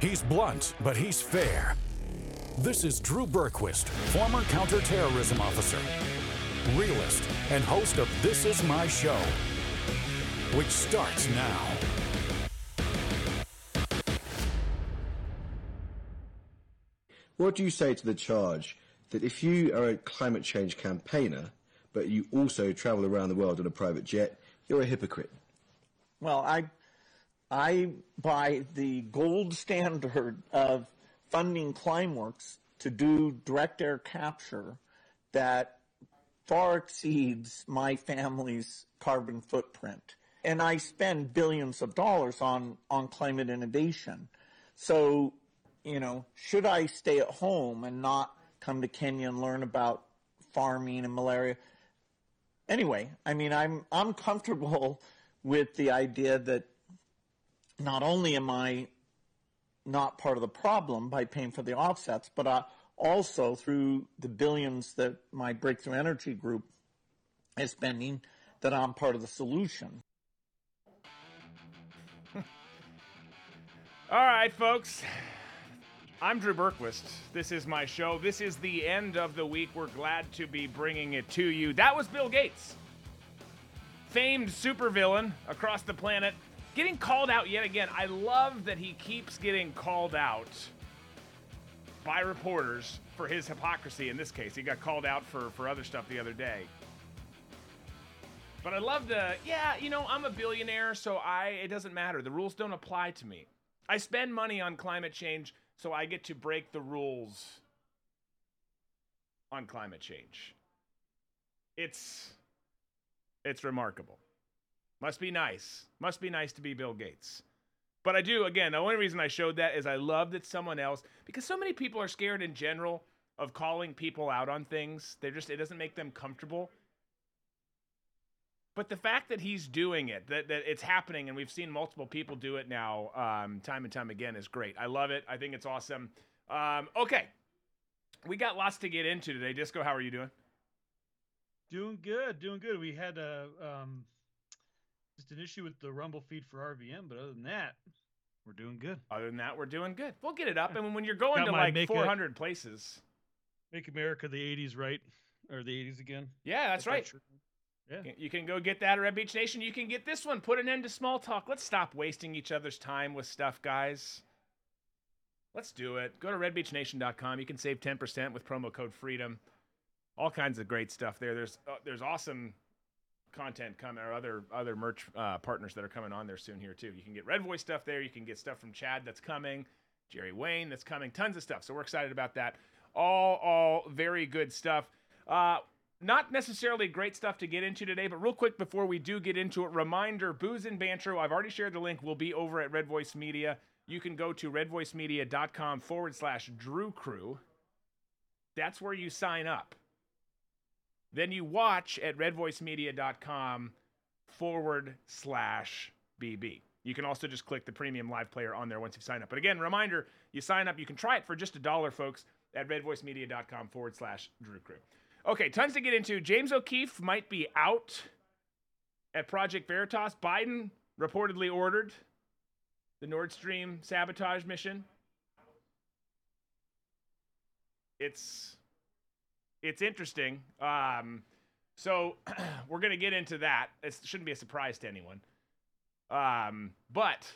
He's blunt, but he's fair. This is Drew Berquist, former counterterrorism officer, realist, and host of This Is My Show, which starts now. What do you say to the charge that if you are a climate change campaigner, but you also travel around the world on a private jet, you're a hypocrite? Well, I, I buy the gold standard of funding Climeworks to do direct air capture that far exceeds my family's carbon footprint. And I spend billions of dollars on, on climate innovation. So, you know, should I stay at home and not come to Kenya and learn about farming and malaria? Anyway, I mean, I'm, I'm comfortable with the idea that not only am I not part of the problem by paying for the offsets, but uh, also through the billions that my breakthrough energy group is spending, that I'm part of the solution. All right, folks. I'm Drew Berquist. This is my show. This is the end of the week. We're glad to be bringing it to you. That was Bill Gates, famed supervillain across the planet, getting called out yet again. I love that he keeps getting called out by reporters for his hypocrisy in this case. He got called out for, for other stuff the other day. But I love the, yeah, you know, I'm a billionaire, so I it doesn't matter. The rules don't apply to me. I spend money on climate change so I get to break the rules on climate change. It's it's remarkable. Must be nice. Must be nice to be Bill Gates. But I do again, the only reason I showed that is I love that someone else because so many people are scared in general of calling people out on things. They're just it doesn't make them comfortable. But the fact that he's doing it, that, that it's happening, and we've seen multiple people do it now, um, time and time again, is great. I love it. I think it's awesome. Um, okay, we got lots to get into today. Disco, how are you doing? Doing good, doing good. We had a um, just an issue with the Rumble feed for RVM, but other than that, we're doing good. Other than that, we're doing good. We'll get it up, and when you're going Got to like make it- 400 places, Make America the '80s right, or the '80s again. yeah, that's that right. Yeah. You can go get that at Red Beach Nation. You can get this one. Put an end to small talk. Let's stop wasting each other's time with stuff, guys. Let's do it. Go to redbeachnation.com. You can save 10% with promo code FREEDOM. All kinds of great stuff there. There's uh, there's awesome content coming or other other merch uh, partners that are coming on there soon here too. You can get Red Voice stuff there. You can get stuff from Chad that's coming, Jerry Wayne that's coming. Tons of stuff. So we're excited about that. All all very good stuff. Uh, not necessarily great stuff to get into today, but real quick before we do get into it, reminder Booze and Banter, I've already shared the link, will be over at Red Voice Media. You can go to redvoicemedia.com forward slash Drew Crew. That's where you sign up. Then you watch at redvoicemedia.com forward slash BB. You can also just click the premium live player on there once you sign up. But again, reminder you sign up, you can try it for just a dollar, folks, at redvoicemedia.com forward slash Drew Crew. Okay, tons to get into. James O'Keefe might be out at Project Veritas. Biden reportedly ordered the Nord Stream sabotage mission. It's it's interesting. Um, so we're gonna get into that. It shouldn't be a surprise to anyone. Um, but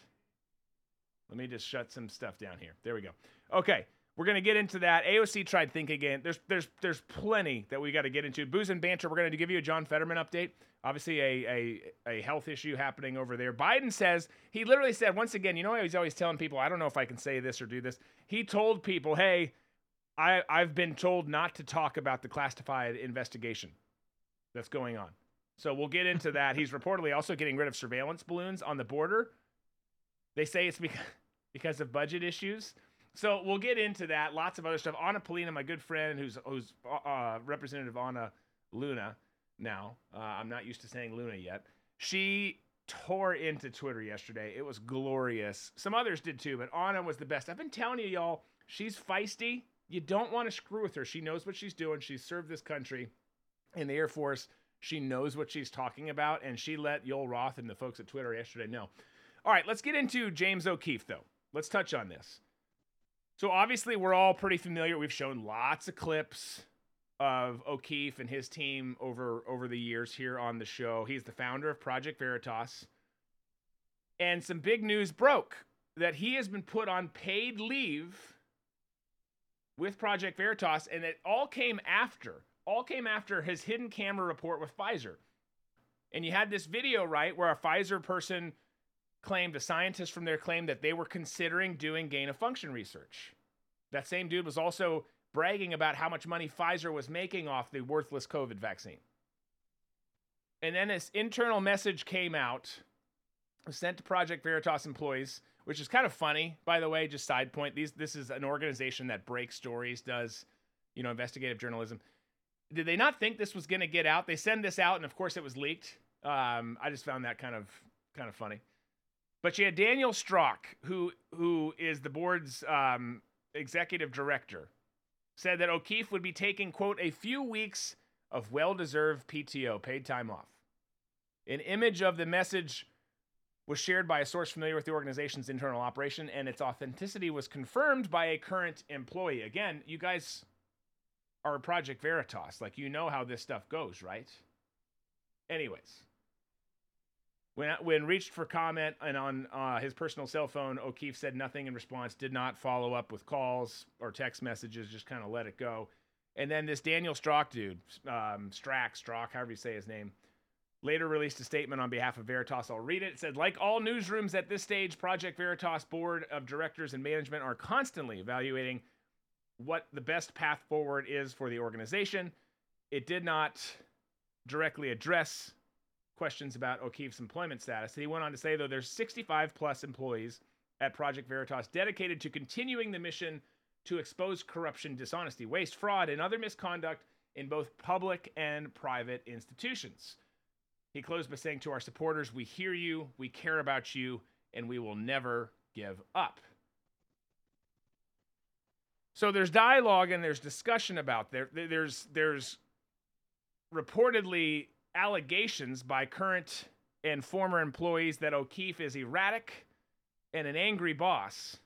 let me just shut some stuff down here. There we go. Okay, we're gonna get into that. AOC tried think again. There's there's there's plenty that we got to get into. Booze and banter. We're gonna give you a John Fetterman update. Obviously, a, a a health issue happening over there. Biden says he literally said once again. You know, he's always telling people, I don't know if I can say this or do this. He told people, hey, I I've been told not to talk about the classified investigation that's going on. So we'll get into that. He's reportedly also getting rid of surveillance balloons on the border. They say it's because because of budget issues. So we'll get into that. Lots of other stuff. Anna Paulina, my good friend, who's who's uh, Representative Anna Luna. Now uh, I'm not used to saying Luna yet. She tore into Twitter yesterday. It was glorious. Some others did too, but Anna was the best. I've been telling you, y'all. She's feisty. You don't want to screw with her. She knows what she's doing. She's served this country in the Air Force. She knows what she's talking about, and she let Yoel Roth and the folks at Twitter yesterday know. All right, let's get into James O'Keefe, though. Let's touch on this. So obviously, we're all pretty familiar. We've shown lots of clips of O'Keefe and his team over over the years here on the show. He's the founder of Project Veritas. And some big news broke that he has been put on paid leave with Project Veritas, and it all came after, all came after his hidden camera report with Pfizer. And you had this video, right, where a Pfizer person claimed, a scientist from there claimed that they were considering doing gain of function research. That same dude was also bragging about how much money Pfizer was making off the worthless COVID vaccine. And then this internal message came out, sent to Project Veritas employees, which is kind of funny, by the way. Just side point: these this is an organization that breaks stories, does you know investigative journalism. Did they not think this was going to get out? They send this out, and of course, it was leaked. Um, I just found that kind of kind of funny. But you had Daniel Strock, who who is the board's um, executive director, said that O'Keefe would be taking quote a few weeks of well-deserved PTO, paid time off. An image of the message was shared by a source familiar with the organization's internal operation, and its authenticity was confirmed by a current employee. Again, you guys are Project Veritas. Like, you know how this stuff goes, right? Anyways, when, when reached for comment and on uh, his personal cell phone, O'Keefe said nothing in response, did not follow up with calls or text messages, just kind of let it go. And then this Daniel Strock dude, um, Strack, Strock, however you say his name, later released a statement on behalf of Veritas. I'll read it. It said, like all newsrooms at this stage, Project Veritas board of directors and management are constantly evaluating what the best path forward is for the organization. It did not directly address questions about O'Keefe's employment status. He went on to say, though, there's 65 plus employees at Project Veritas dedicated to continuing the mission to expose corruption, dishonesty, waste, fraud, and other misconduct in both public and private institutions. He closed by saying to our supporters, We hear you, we care about you, and we will never give up. So there's dialogue and there's discussion about there. There's there's reportedly allegations by current and former employees that O'Keefe is erratic and an angry boss.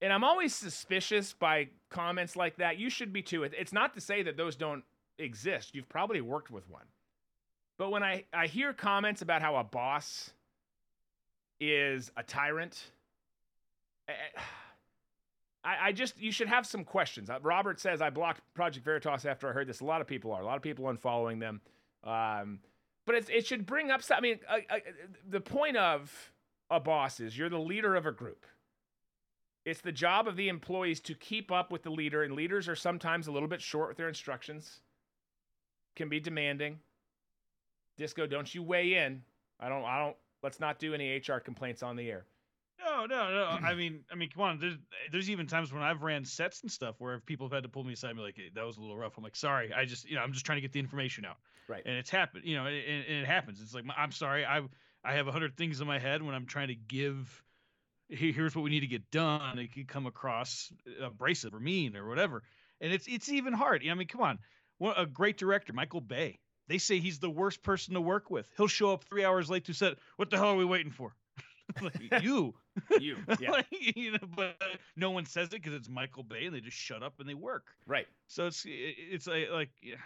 And I'm always suspicious by comments like that. You should be too. It's not to say that those don't exist. You've probably worked with one. But when I, I hear comments about how a boss is a tyrant, eh, eh, I, I just, you should have some questions. Uh, Robert says, I blocked Project Veritas after I heard this. A lot of people are. A lot of people unfollowing them. Um, but it, it should bring up, I mean, uh, uh, the point of a boss is you're the leader of a group. It's the job of the employees to keep up with the leader, and leaders are sometimes a little bit short with their instructions, can be demanding. Disco, don't you weigh in. I don't, I don't, let's not do any HR complaints on the air. No, no, no. I mean, I mean, come on. There's there's even times when I've ran sets and stuff where people have had to pull me aside and be like, hey, "That was a little rough." I'm like, "Sorry, I just, you know, I'm just trying to get the information out." Right. And it's happened, you know, and, and it happens. It's like, I'm sorry, I I have a hundred things in my head when I'm trying to give. Here's what we need to get done. It could come across abrasive or mean or whatever, and it's it's even hard. I mean, come on. What a great director, Michael Bay. They say he's the worst person to work with. He'll show up three hours late to set. What the hell are we waiting for? like, you, you, yeah. like, you know, but no one says it because it's Michael Bay, and they just shut up and they work. Right. So it's it's uh, like, like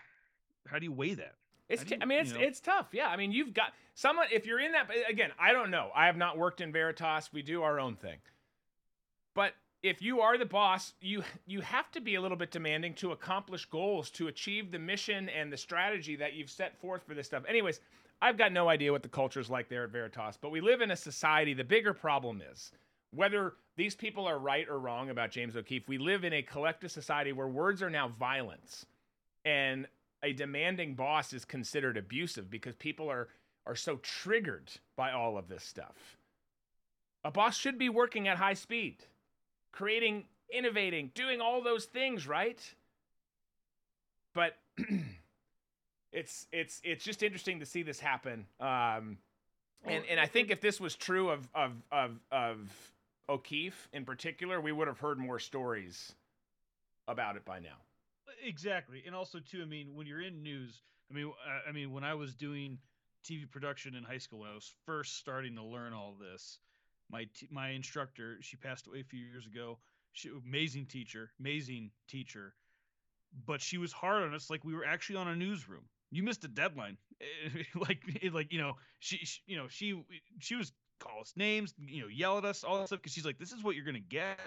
how do you weigh that? It's. I mean, it's you know? it's tough. Yeah. I mean, you've got someone. If you're in that again, I don't know. I have not worked in Veritas. We do our own thing. But if you are the boss, you you have to be a little bit demanding to accomplish goals, to achieve the mission and the strategy that you've set forth for this stuff. Anyways, I've got no idea what the culture is like there at Veritas, but we live in a society. The bigger problem is whether these people are right or wrong about James O'Keefe. We live in a collective society where words are now violence, and a demanding boss is considered abusive because people are are so triggered by all of this stuff. A boss should be working at high speed, creating, innovating, doing all those things, right? But it's it's it's just interesting to see this happen. Um, and and I think if this was true of of of of O'Keefe in particular, we would have heard more stories about it by now. Exactly, and also too, I mean, when you're in news, I mean, I mean, when I was doing TV production in high school, when I was first starting to learn all this, my t- my instructor, she passed away a few years ago. She amazing teacher, amazing teacher, but she was hard on us like we were actually on a newsroom. You missed a deadline, like like you know she, she you know she she was call us names, you know, yell at us, all that stuff because she's like, this is what you're gonna get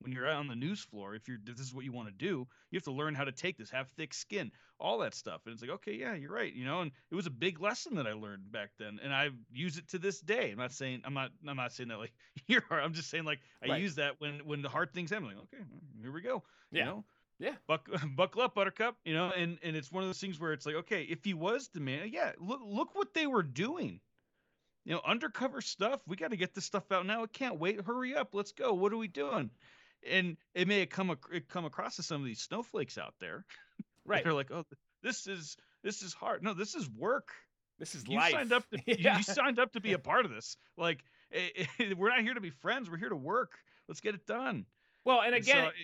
when you're out on the news floor, if you're this is what you want to do, you have to learn how to take this, have thick skin, all that stuff. And it's like, okay, yeah, you're right, you know. And it was a big lesson that I learned back then, and I use it to this day. I'm not saying I'm not I'm not saying that like you're. I'm just saying like I Right. use that when when the hard things happen. Like, okay, here we go. Yeah. You know? Yeah. Buck, buckle up, Buttercup. You know, and and it's one of those things where it's like, okay, if he was demand, yeah, look look what they were doing. You know, undercover stuff. We got to get this stuff out now. I can't wait. Hurry up. Let's go. What are we doing? And it may have come ac- come across to some of these snowflakes out there. Right. They're like, oh, this is this is hard. No, this is work. This is You life. signed up. To, you- Yeah. you, signed up to be a part of this. Like, eh, eh, we're not here to be friends. We're here to work. Let's get it done. Well, and And again, so it-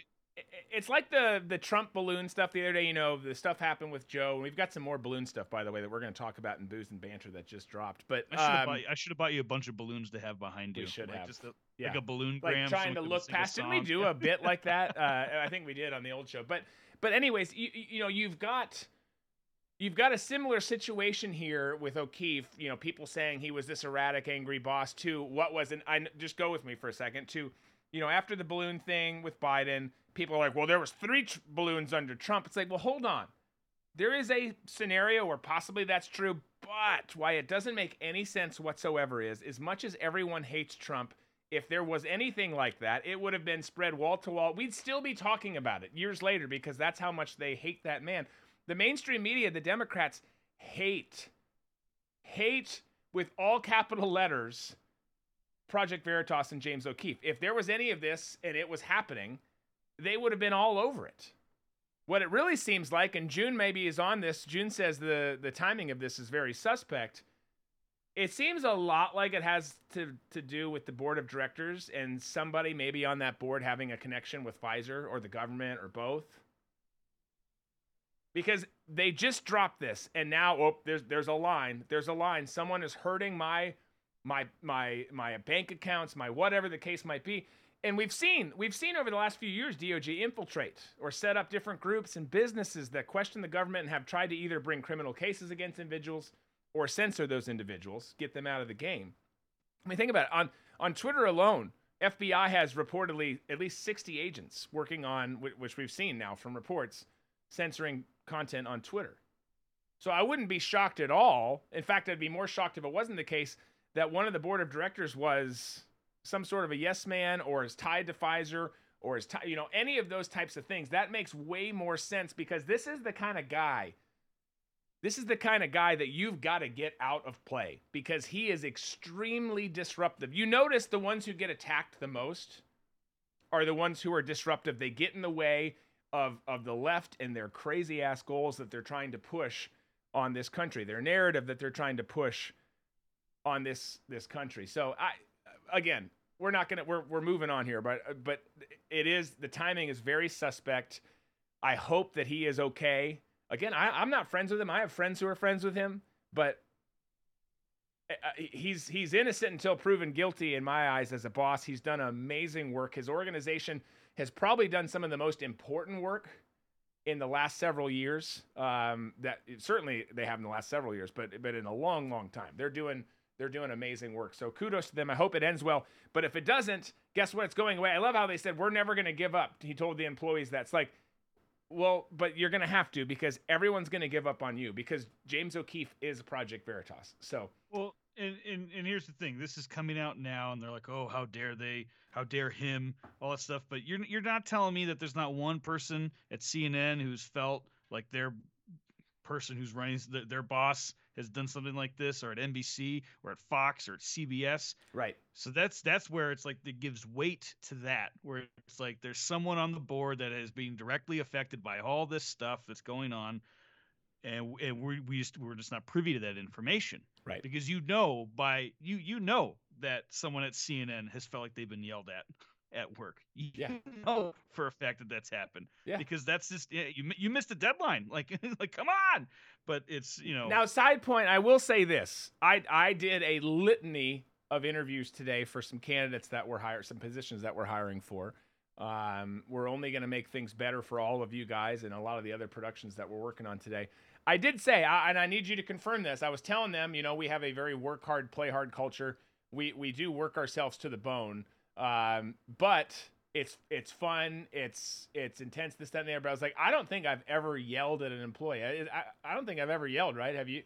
it's like the the Trump balloon stuff the other day. You know, the stuff happened with Joe, and we've got some more balloon stuff, by the way, that we're going to talk about in booze and banter that just dropped. But I should have um, bought, I should have bought you a bunch of balloons to have behind We you. should like have. Just a, yeah. Like a balloon like gram. trying to look past. Didn't we do a bit like that? Uh, I think we did on the old show. But but anyways, you you you know you've got you've got a similar situation here with O'Keefe. You know, people saying he was this erratic, angry boss. To what was an I just go with me for a second. To you know, after the balloon thing with Biden, people are like, well, there was three tr- balloons under Trump. It's like, well, hold on. There is a scenario where possibly that's true, but why it doesn't make any sense whatsoever is as much as everyone hates Trump, if there was anything like that, it would have been spread wall to wall. We'd still be talking about it years later because that's how much they hate that man. The mainstream media, the Democrats, hate, hate with all capital letters Project Veritas and James O'Keefe. If there was any of this and it was happening, they would have been all over it. What it really seems like, and June maybe is on this, June says the, the timing of this is very suspect. It seems a lot like it has to, to do with the board of directors and somebody maybe on that board having a connection with Pfizer or the government or both. Because they just dropped this and now oh there's there's a line. There's a line. Someone is hurting my my my my bank accounts, my whatever the case might be. And we've seen we've seen over the last few years DOJ infiltrate or set up different groups and businesses that question the government and have tried to either bring criminal cases against individuals or censor those individuals, get them out of the game. I mean, think about it. On on Twitter alone, FBI has reportedly at least 60 agents working on which we've seen now from reports censoring content on Twitter. So I wouldn't be shocked at all. In fact, I'd be more shocked if it wasn't the case that one of the board of directors was some sort of a yes man or is tied to Pfizer or is ti- you know any of those types of things. That makes way more sense because this is the kind of guy this is the kind of guy that you've got to get out of play because he is extremely disruptive. You notice the ones who get attacked the most are the ones who are disruptive. They get in the way of of the left and their crazy ass goals that they're trying to push on this country. Their narrative that they're trying to push on this this country. So I again, we're not gonna we're we're moving on here, but but it is the timing is very suspect. I hope that he is okay. Again, I, I'm not friends with him. I have friends who are friends with him, but uh, he's he's innocent until proven guilty in my eyes as a boss. He's done amazing work. His organization has probably done some of the most important work in the last several years. Um, that certainly they have in the last several years, but but in a long, long time, they're doing they're doing amazing work. So kudos to them. I hope it ends well. But if it doesn't, guess what? It's going away. I love how they said we're never going to give up. He told the employees that's like, well, but you're going to have to because everyone's going to give up on you because James O'Keefe is Project Veritas. So Well, and, and and here's the thing: this is coming out now, and they're like, "Oh, how dare they? How dare him?" All that stuff. But you're you're not telling me that there's not one person at CNN who's felt like their person who's running their, their boss has done something like this, or at NBC, or at Fox, or at CBS. right, So that's that's where it's like it gives weight to that, where it's like there's someone on the board that is being directly affected by all this stuff that's going on, and and we we just we're just not privy to that information, Right. Because you know by you you know that someone at CNN has felt like they've been yelled at at work. You Yeah. know for a fact that that's happened. Yeah. Because that's just yeah, you you missed a deadline. Like like come on, but it's you know Now, side point, I will say this: I I did a litany of interviews today for some candidates that were hired, some positions that we're hiring for. Um, we're only going to make things better for all of you guys and a lot of the other productions that we're working on today. I did say, I, and I need you to confirm this. I was telling them, you know, we have a very work hard, play hard culture. We we do work ourselves to the bone, um, but it's it's fun. It's it's intense. This that and the other. But I was like, I don't think I've ever yelled at an employee. I, I, I don't think I've ever yelled. Right? Have you?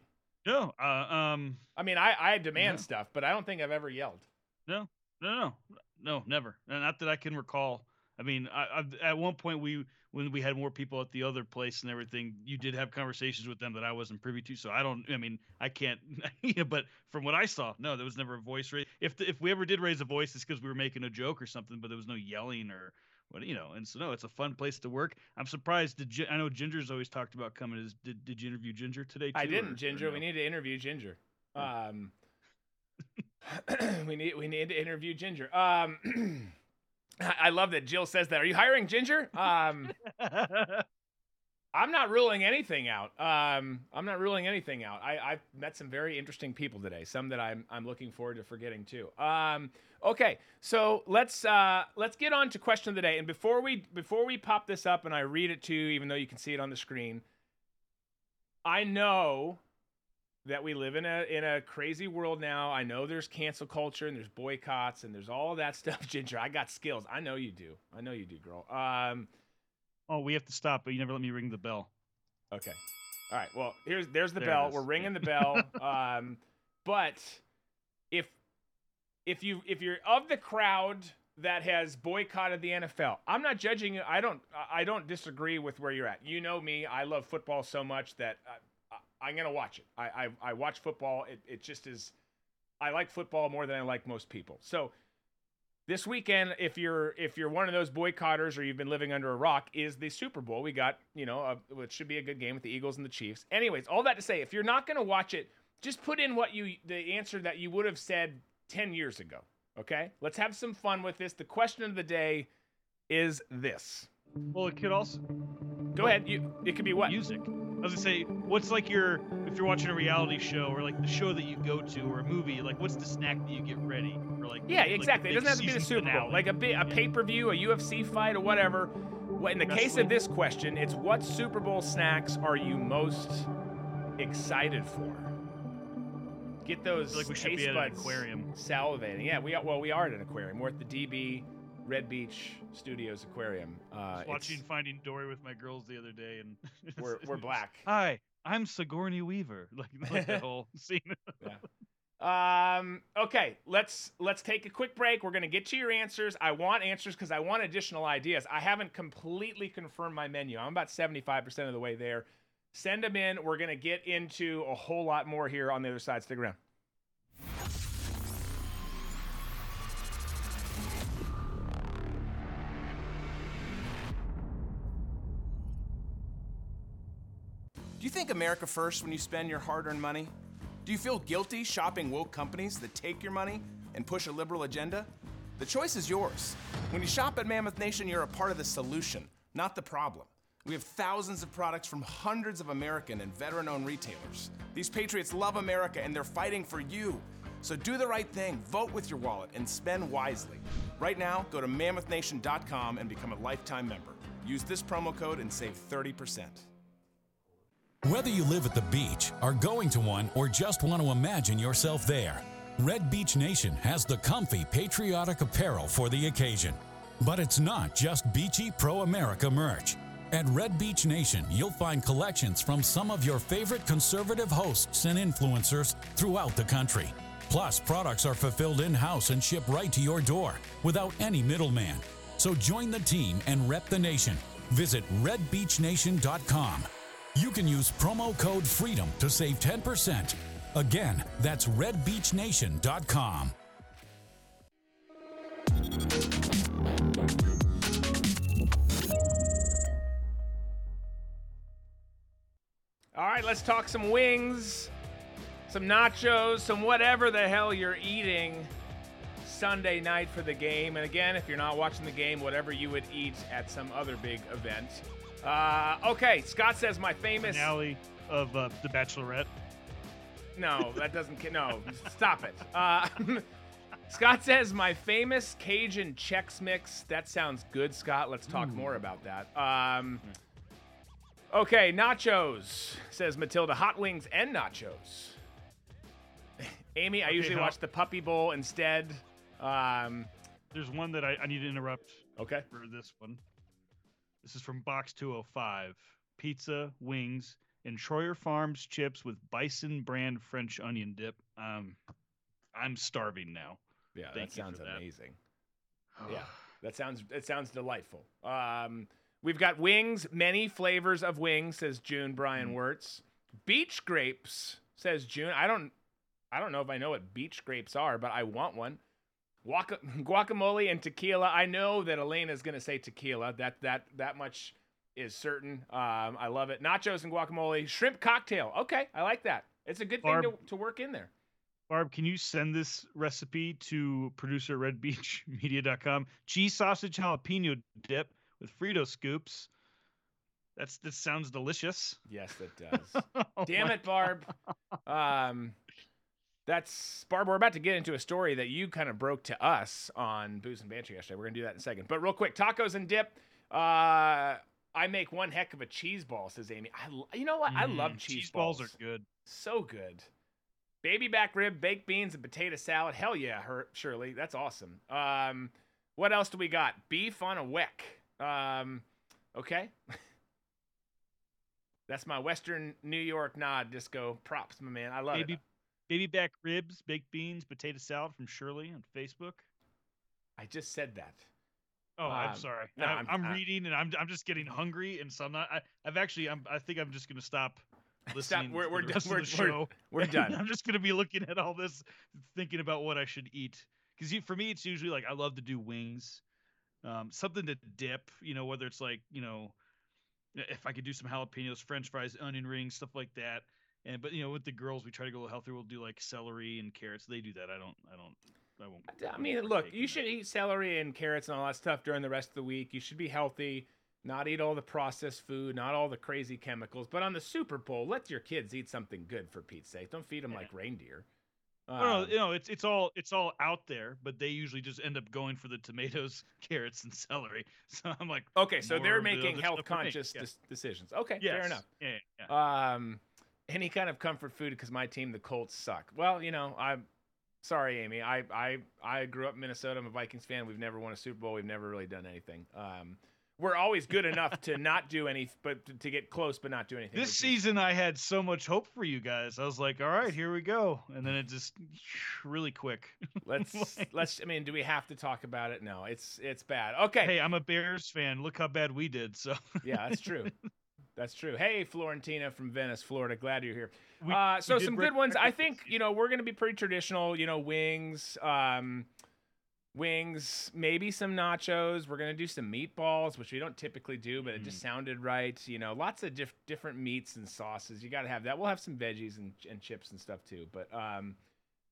No. Uh, um. I mean, I I demand No. stuff, but I don't think I've ever yelled. No. No. No. No. Never. Not that I can recall. I mean, I, I, at one point we when we had more people at the other place and everything, you did have conversations with them that I wasn't privy to. So I don't. I mean, I can't. yeah, but from what I saw, no, there was never a voice raise. If the, if we ever did raise a voice, it's because we were making a joke or something, but there was no yelling or what you know. And so no, it's a fun place to work. I'm surprised. Did I know Ginger's always talked about coming? Is did did you interview Ginger today? Too, I didn't, or Ginger. no? We need to interview Ginger. Um, we need we need to interview Ginger. Um, I love that Jill says that. Are you hiring Ginger? Um, I'm not ruling anything out. Um, I'm not ruling anything out. I, I've met some very interesting people today. Some that I'm I'm looking forward to forgetting too. Um, okay, so let's uh, let's get on to question of the day. And before we before we pop this up and I read it to you, even though you can see it on the screen, I know that we live in a in a crazy world now. I know there's cancel culture and there's boycotts and there's all that stuff. Ginger, I got skills. I know you do. I know you do, girl. Um, oh, we have to stop, but you never let me ring the bell. Okay. All right. Well, here's there's the There bell. We're ringing the bell. um, but if if you if you're of the crowd that has boycotted the NFL, I'm not judging you. I don't I don't disagree with where you're at. You know me. I love football so much that I, I'm gonna watch it. I I, I watch football. It it just is. I like football more than I like most people. So this weekend, if you're if you're one of those boycotters or you've been living under a rock, is the Super Bowl. We got you know a, it should be a good game with the Eagles and the Chiefs. Anyways, all that to say, if you're not going to watch it, just put in what you the answer that you would have said ten years ago. Okay, let's have some fun with this. The question of the day is this. Well, it could also Go ahead. You it could be what? music. I was gonna say, what's like your if you're watching a reality show or like the show that you go to or a movie, like what's the snack that you get ready or like Yeah, like exactly. it doesn't have to be the Super Bowl. Like a bit, a pay per view, a UFC fight, or whatever. In the case of this question, it's what Super Bowl snacks are you most excited for? Get those like we should taste be at an buds aquarium. salivating. Yeah, we are, well we are at an aquarium. We're at the DB Red Beach Studios Aquarium. Uh, I was watching Finding Dory with my girls the other day, and we're we're black. Hi, I'm Sigourney Weaver. Like, like that whole scene. Um, okay, let's let's take a quick break. We're gonna get to your answers. I want answers because I want additional ideas. I haven't completely confirmed my menu. I'm about 75% of the way there. Send them in. We're gonna get into a whole lot more here on the other side. Stick around. You think America first when you spend your hard earned money? Do you feel guilty shopping woke companies that take your money and push a liberal agenda? The choice is yours. When you shop at Mammoth Nation, you're a part of the solution, not the problem. We have thousands of products from hundreds of American and veteran owned retailers. These patriots love America and they're fighting for you. So do the right thing, vote with your wallet, and spend wisely. Right now, go to mammothnation.com and become a lifetime member. Use this promo code and save 30%. Whether you live at the beach, are going to one, or just want to imagine yourself there, Red Beach Nation has the comfy, patriotic apparel for the occasion. But it's not just beachy pro America merch. At Red Beach Nation, you'll find collections from some of your favorite conservative hosts and influencers throughout the country. Plus, products are fulfilled in house and shipped right to your door without any middleman. So join the team and rep the nation. Visit redbeachnation.com. You can use promo code FREEDOM to save 10%. Again, that's redbeachnation.com. All right, let's talk some wings, some nachos, some whatever the hell you're eating Sunday night for the game. And again, if you're not watching the game, whatever you would eat at some other big event. Uh, okay, Scott says my famous. Finale of uh, The Bachelorette. No, that doesn't. ca- No, stop it. Uh, Scott says my famous Cajun Chex Mix. That sounds good, Scott. Let's talk more about that. Um, okay, nachos says Matilda. Hot wings and nachos. Amy, I Okay, usually how- watch the Puppy Bowl instead. Um, There's one that I, I need to interrupt okay. for this one. This is from Box 205. Pizza, wings, and Troyer Farms chips with bison brand French onion dip. Um, I'm starving now. Yeah, Thank that sounds that. amazing. Yeah, that sounds it sounds delightful. Um, we've got wings, many flavors of wings, says June Brian Wirtz. Beach grapes, says June. I don't, I don't know if I know what beach grapes are, but I want one. Guaca- guacamole and tequila. I know that Elena is gonna say tequila. That that that much is certain. Um, I love it. Nachos and guacamole, shrimp cocktail. Okay, I like that. It's a good thing to, to work in there. Barb, can you send this recipe to producer redbeachmedia.com? Cheese sausage jalapeno dip with Frito scoops. That's that sounds delicious. Yes, it does. Oh Damn it, Barb. Um, that's Barb. We're about to get into a story that you kind of broke to us on Booze and Banter yesterday. We're gonna do that in a second. But real quick, tacos and dip. Uh, I make one heck of a cheese ball, says Amy. I, you know what? I love Mm, cheese, balls. are good. So good. Baby back rib, baked beans, and potato salad. Hell yeah, her Shirley. That's awesome. Um, what else do we got? Beef on a weck. Um, okay. That's my Western New York nod disco props, my man. I love Baby, it. Baby back ribs, baked beans, potato salad from Shirley on Facebook. I just said that. Oh, Um, I'm sorry. no, I'm, I'm- I'm reading and I'm I'm just getting hungry, and so I'm not. I, I've actually I'm I think I'm just gonna stop listening. we're- to we're the done- we're- we're- we're done. I'm just gonna be looking at all this, thinking about what I should eat. Because for me, it's usually like I love to do wings, um, something to dip. You know, whether it's like you know, if I could do some jalapenos, French fries, onion rings, stuff like that. And but you know, with the girls, we try to go a little healthier. We'll do like celery and carrots. They do that. I don't. I don't. I won't. I mean, look, you should that. eat celery and carrots and all that stuff during the rest of the week. You should be healthy, not eat all the processed food, not all the crazy chemicals. But on the Super Bowl, let your kids eat something good for Pete's sake. Don't feed them like reindeer. No, no, Um, you know, it's it's all it's all out there, but they usually just end up going for the tomatoes, carrots, and celery. So I'm like, okay, so they're making health conscious Yeah. decisions. Okay, yes, fair enough. Yeah, yeah. Um, any kind of comfort food because my team, the Colts, suck. Well, you know, I'm sorry, Amy. I I I grew up in Minnesota. I'm a Vikings fan. We've never won a Super Bowl. We've never really done anything. Um, we're always good enough to not do any, but to, to get close, but not do anything. This season, I had so much hope for you guys. I was like, all right, here we go, and then it just really quick. let's Like- let's. I mean, do we have to talk about it? No, it's it's bad. Okay, hey, I'm a Bears fan. Look how bad we did. So yeah, that's true. That's true. Hey, Florentina from Venice, Florida. Glad you're here. we, uh, so some good ones. I think you know we're gonna be pretty traditional. You know, wings, um, wings, maybe some nachos. We're gonna do some meatballs, which we don't typically do, but it Mm. just sounded right. You know, lots of diff- different meats and sauces. You got to have that. We'll have some veggies and, and chips and stuff too. But um,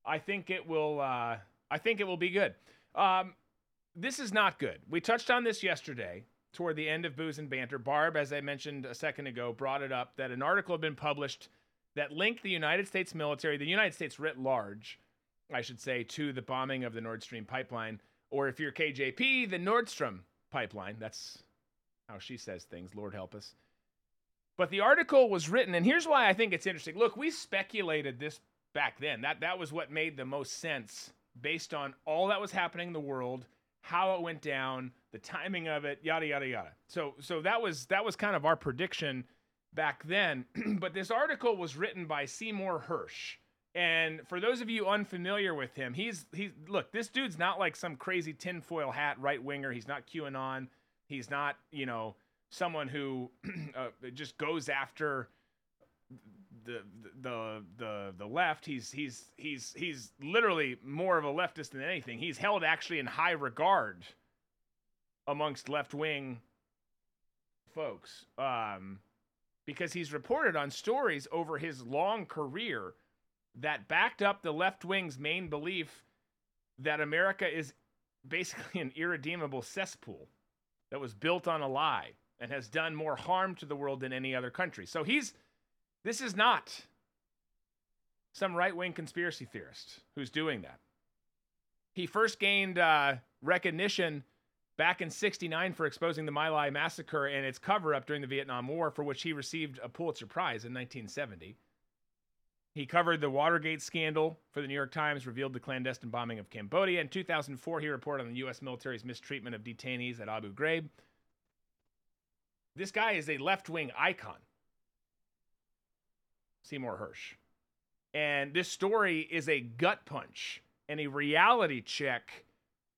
I think it will. Uh, I think it will be good. Um, this is not good. We touched on this yesterday toward the end of Booze and Banter. Barb, as I mentioned a second ago, brought it up that an article had been published that linked the United States military, the United States writ large, I should say, to the bombing of the Nord Stream pipeline, or if you're KJP, the Nordstrom pipeline. That's how she says things. Lord help us. But the article was written, and here's why I think it's interesting. Look, we speculated this back then. That that was what made the most sense based on all that was happening in the world, how it went down, the timing of it, yada yada yada. So so that was that was kind of our prediction back then. but this article was written by Seymour Hersh. And for those of you unfamiliar with him, he's he's look, this dude's not like some crazy tinfoil hat right winger. He's not QAnon. He's not, you know, someone who uh, just goes after the the the the left. He's he's he's he's literally more of a leftist than anything. He's held actually in high regard amongst left wing folks, um, because he's reported on stories over his long career that backed up the left wing's main belief that America is basically an irredeemable cesspool that was built on a lie and has done more harm to the world than any other country. So he's this is not some right wing conspiracy theorist who's doing that. He first gained uh, recognition back in 69 for exposing the My Lai massacre and its cover up during the Vietnam War, for which he received a Pulitzer Prize in 1970. He covered the Watergate scandal for the New York Times, revealed the clandestine bombing of Cambodia. In 2004, he reported on the U.S. military's mistreatment of detainees at Abu Ghraib. This guy is a left wing icon. Seymour Hersh. And this story is a gut punch and a reality check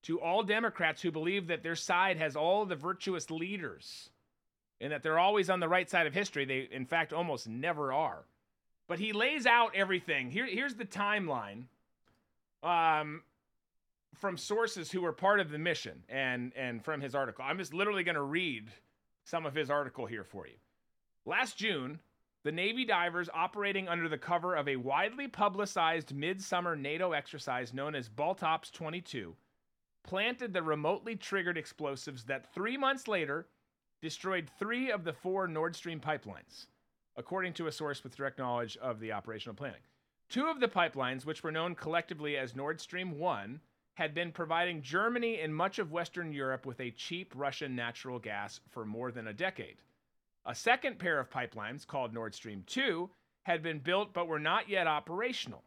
to all Democrats who believe that their side has all the virtuous leaders and that they're always on the right side of history. They, in fact, almost never are. But he lays out everything. Here, here's the timeline um, from sources who were part of the mission and, and from his article. I'm just literally going to read some of his article here for you. Last June, the Navy divers operating under the cover of a widely publicized midsummer NATO exercise known as Baltops 22 planted the remotely triggered explosives that three months later destroyed three of the four Nord Stream pipelines, according to a source with direct knowledge of the operational planning. Two of the pipelines, which were known collectively as Nord Stream 1, had been providing Germany and much of Western Europe with a cheap Russian natural gas for more than a decade. A second pair of pipelines, called Nord Stream 2, had been built but were not yet operational.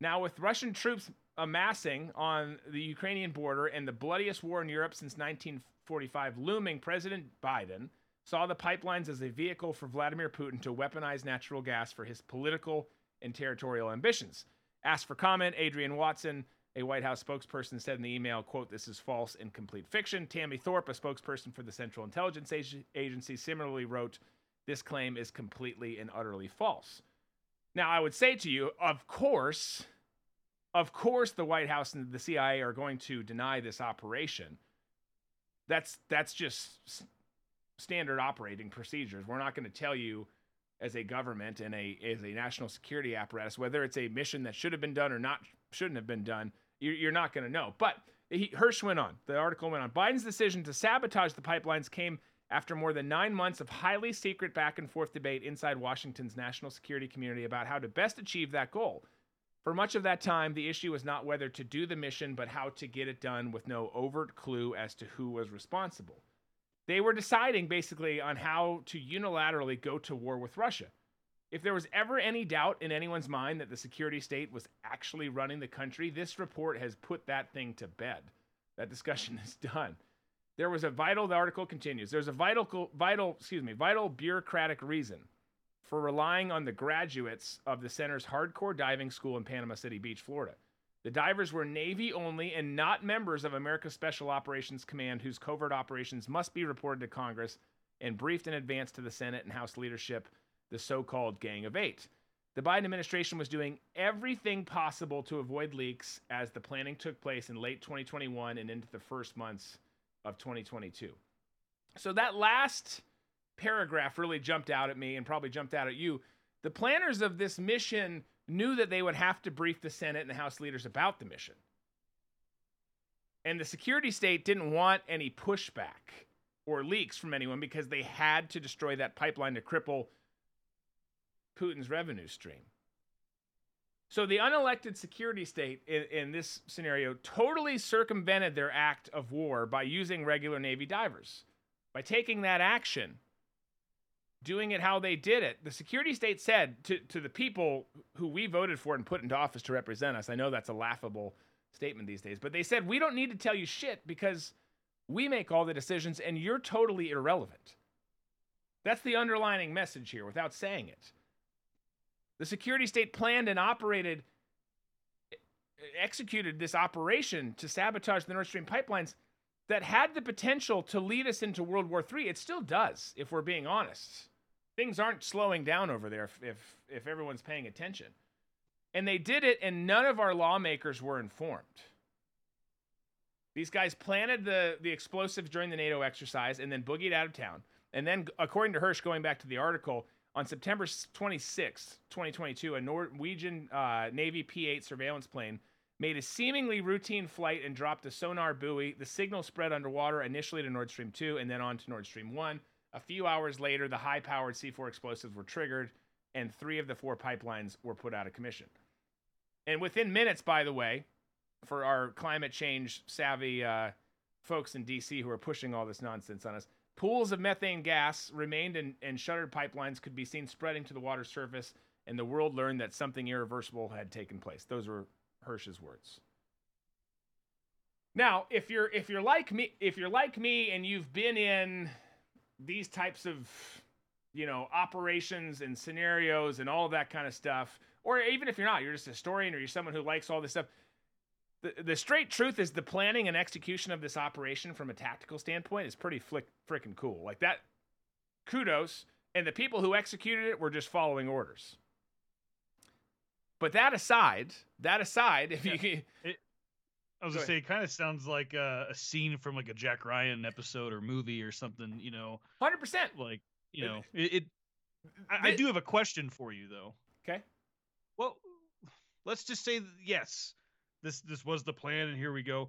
Now, with Russian troops amassing on the Ukrainian border and the bloodiest war in Europe since 1945 looming, President Biden saw the pipelines as a vehicle for Vladimir Putin to weaponize natural gas for his political and territorial ambitions. Asked for comment, Adrian Watson, a White House spokesperson, said in the email, quote, this is false and complete fiction. Tammy Thorpe, a spokesperson for the Central Intelligence Agency, similarly wrote, this claim is completely and utterly false. Now, I would say to you, of course, of course, the White House and the CIA are going to deny this operation. That's that's just standard operating procedures. We're not going to tell you as a government and a as a national security apparatus whether it's a mission that should have been done or not shouldn't have been done. You're, you're not going to know. But he, Hersh went on. The article went on. Biden's decision to sabotage the pipelines came after more than nine months of highly secret back and forth debate inside Washington's national security community about how to best achieve that goal. For much of that time, the issue was not whether to do the mission, but how to get it done with no overt clue as to who was responsible. They were deciding basically on how to unilaterally go to war with Russia. If there was ever any doubt in anyone's mind that the security state was actually running the country, this report has put that thing to bed. That discussion is done. There was a vital, the article continues, there's a vital, vital, excuse me, vital bureaucratic reason for relying on the graduates of the center's hardcore diving school in Panama City Beach, Florida. The divers were Navy only and not members of America's Special Operations Command, whose covert operations must be reported to Congress and briefed in advance to the Senate and House leadership, the so called Gang of Eight. The Biden administration was doing everything possible to avoid leaks as the planning took place in late 2021 and into the first months of 2022. So that last paragraph really jumped out at me and probably jumped out at you. The planners of this mission knew that they would have to brief the Senate and the House leaders about the mission. And the security state didn't want any pushback or leaks from anyone because they had to destroy that pipeline to cripple Putin's revenue stream. So the unelected security state in, in, this scenario totally circumvented their act of war by using regular Navy divers. By taking that action, doing it how they did it. The security state said to, to the people who we voted for and put into office to represent us, I know that's a laughable statement these days, but they said, we don't need to tell you shit because we make all the decisions and you're totally irrelevant. That's the underlining message here without saying it. The security state planned and operated, executed this operation to sabotage the Nord Stream pipelines that had the potential to lead us into World War III. It still does, if we're being honest things aren't slowing down over there if, if, if everyone's paying attention. And they did it, and none of our lawmakers were informed. These guys planted the, the explosives during the NATO exercise and then boogied out of town. And then, according to Hersh, going back to the article, on September 26, 2022, a Norwegian uh, Navy P 8 surveillance plane made a seemingly routine flight and dropped a sonar buoy. The signal spread underwater initially to Nord Stream 2 and then on to Nord Stream 1. A few hours later, the high powered C4 explosives were triggered, and three of the four pipelines were put out of commission. And within minutes, by the way, for our climate change savvy uh, folks in DC who are pushing all this nonsense on us. Pools of methane gas remained in, in shuttered pipelines could be seen spreading to the water surface, and the world learned that something irreversible had taken place. Those were Hersh's words. Now, if you're if you're like me, if you're like me and you've been in these types of you know operations and scenarios and all that kind of stuff, or even if you're not, you're just a historian or you're someone who likes all this stuff. The, the straight truth is the planning and execution of this operation from a tactical standpoint is pretty flick, freaking cool. Like that, kudos. And the people who executed it were just following orders. But that aside, that aside, if Yeah. you It, I was Go gonna say, it kind of sounds like a, a scene from like a Jack Ryan episode or movie or something. You know, hundred percent, like you know, it. it I, I do have a question for you though. okay. Well, let's just say yes, this this was the plan, and here we go.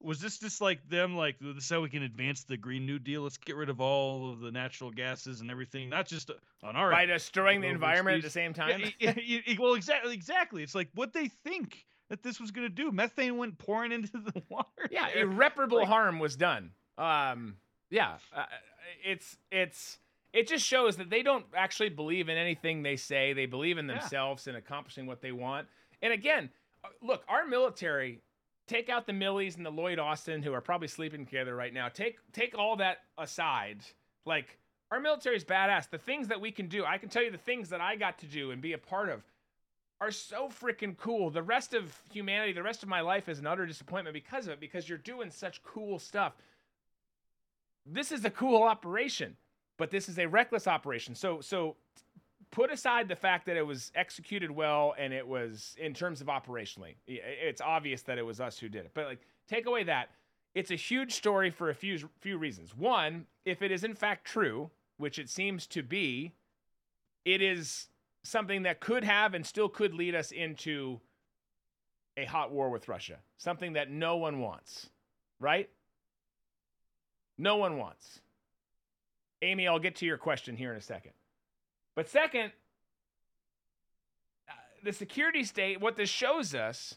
Was this just like them, like this is how we can advance the Green New Deal? Let's get rid of all of the natural gases and everything, not just on our By destroying the environment at the same time. y- y- y- y- well, exactly, exactly. It's like what they think that this was gonna do. Methane went pouring into the water. yeah, there. irreparable Like- harm was done. Um, yeah, uh, it's it's it just shows that they don't actually believe in anything they say. They believe in Yeah. themselves and accomplishing what they want. And again, uh, look, our military. Take out the Milleys and the Lloyd Austin, who are probably sleeping together right now. Take take all that aside. Like our military is badass. The things that we can do, I can tell you the things that I got to do and be a part of are so freaking cool. The rest of humanity, the rest of my life is an utter disappointment because of it, because you're doing such cool stuff. This is a cool operation, but this is a reckless operation. So so put aside the fact that it was executed well and it was in terms of operationally. It's obvious that it was us who did it. But like take away that, it's a huge story for a few few reasons. One, if it is in fact true, which it seems to be, it is something that could have and still could lead us into a hot war with Russia, something that no one wants, right? No one wants. Amy, I'll get to your question here in a second. But second, uh, the security state, what this shows us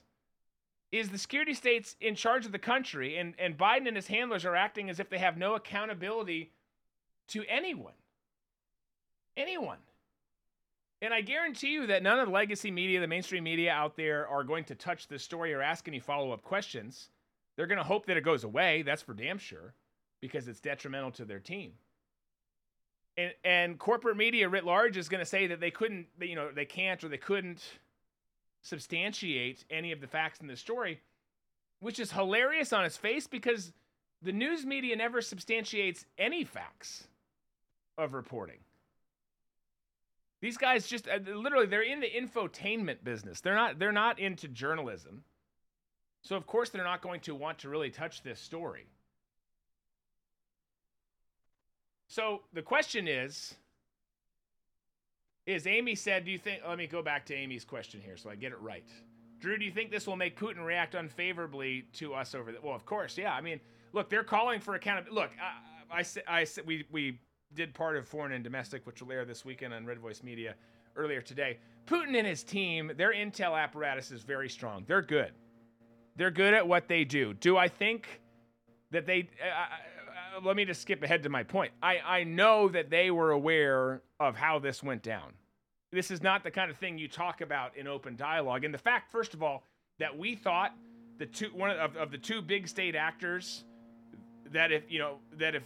is the security state's in charge of the country, and, and Biden and his handlers are acting as if they have no accountability to anyone. Anyone. And I guarantee you that none of the legacy media, the mainstream media out there, are going to touch this story or ask any follow up questions. They're going to hope that it goes away. That's for damn sure, because it's detrimental to their team. And, and corporate media writ large is going to say that they couldn't, you know, they can't or they couldn't substantiate any of the facts in the story, which is hilarious on its face because the news media never substantiates any facts of reporting. These guys just uh, literally they're in the infotainment business. They're not they're not into journalism. So of course they're not going to want to really touch this story. So the question is is Amy said, do you think let me go back to Amy's question here so I get it right. Drew, do you think this will make Putin react unfavorably to us over the Well, of course, yeah. I mean, look, they're calling for accountability. Look, I, I, I, we we did part of Foreign and Domestic, which will air this weekend on Red Voice Media earlier today. Putin and his team, their intel apparatus is very strong. They're good. They're good at what they do. Do I think that they? Uh, uh, let me just skip ahead to my point. I I know that they were aware of how this went down. This is not the kind of thing you talk about in open dialogue. And the fact, first of all, that we thought the two one of, of the two big state actors that if you know that if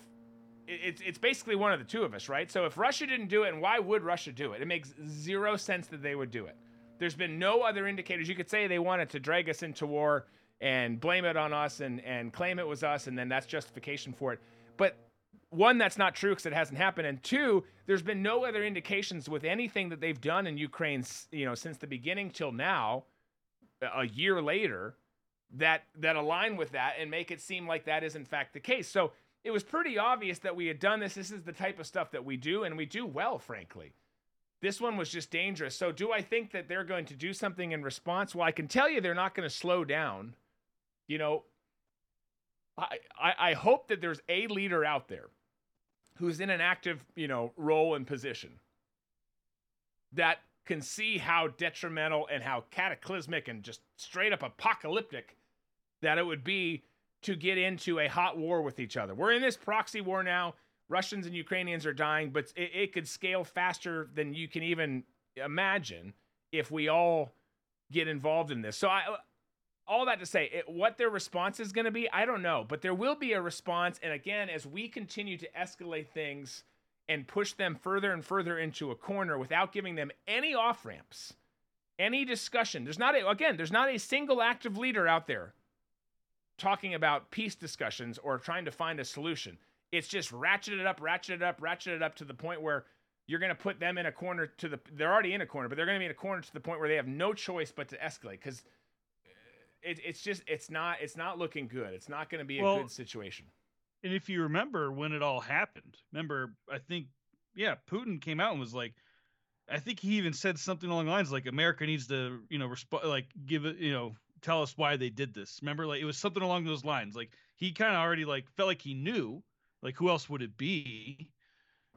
it's it's basically one of the two of us, right? So if Russia didn't do it, and why would Russia do it? It makes zero sense that they would do it. There's been no other indicators. You could say they wanted to drag us into war and blame it on us and and claim it was us, and then that's justification for it. But one, that's not true because it hasn't happened, and two, there's been no other indications with anything that they've done in Ukraine, you know, since the beginning till now, a year later, that that align with that and make it seem like that is in fact the case. So it was pretty obvious that we had done this. This is the type of stuff that we do, and we do well, frankly. This one was just dangerous. So do I think that they're going to do something in response? Well, I can tell you they're not going to slow down. You know, I, I I hope that there's a leader out there who's in an active, you know, role and position that can see how detrimental and how cataclysmic and just straight up apocalyptic that it would be to get into a hot war with each other. We're in this proxy war now. Russians and Ukrainians are dying, but it, it could scale faster than you can even imagine if we all get involved in this. So I all that to say, it, what their response is going to be, I don't know, but there will be a response. And again, as we continue to escalate things and push them further and further into a corner without giving them any off ramps, any discussion, there's not a, again, there's not a single active leader out there talking about peace discussions or trying to find a solution. It's just ratchet it up, ratchet it up, ratchet it up to the point where you're going to put them in a corner to the they're already in a corner but they're going to be in a corner to the point where they have no choice but to escalate because uh, it, it's just it's not it's not looking good it's not going to be a Well, good situation And if you remember when it all happened, remember, I think, yeah, Putin came out and was like, I think he even said something along the lines like America needs to, you know, resp- like give it, you know, tell us why they did this. Remember, like it was something along those lines. Like he kind of already like felt like he knew, like who else would it be?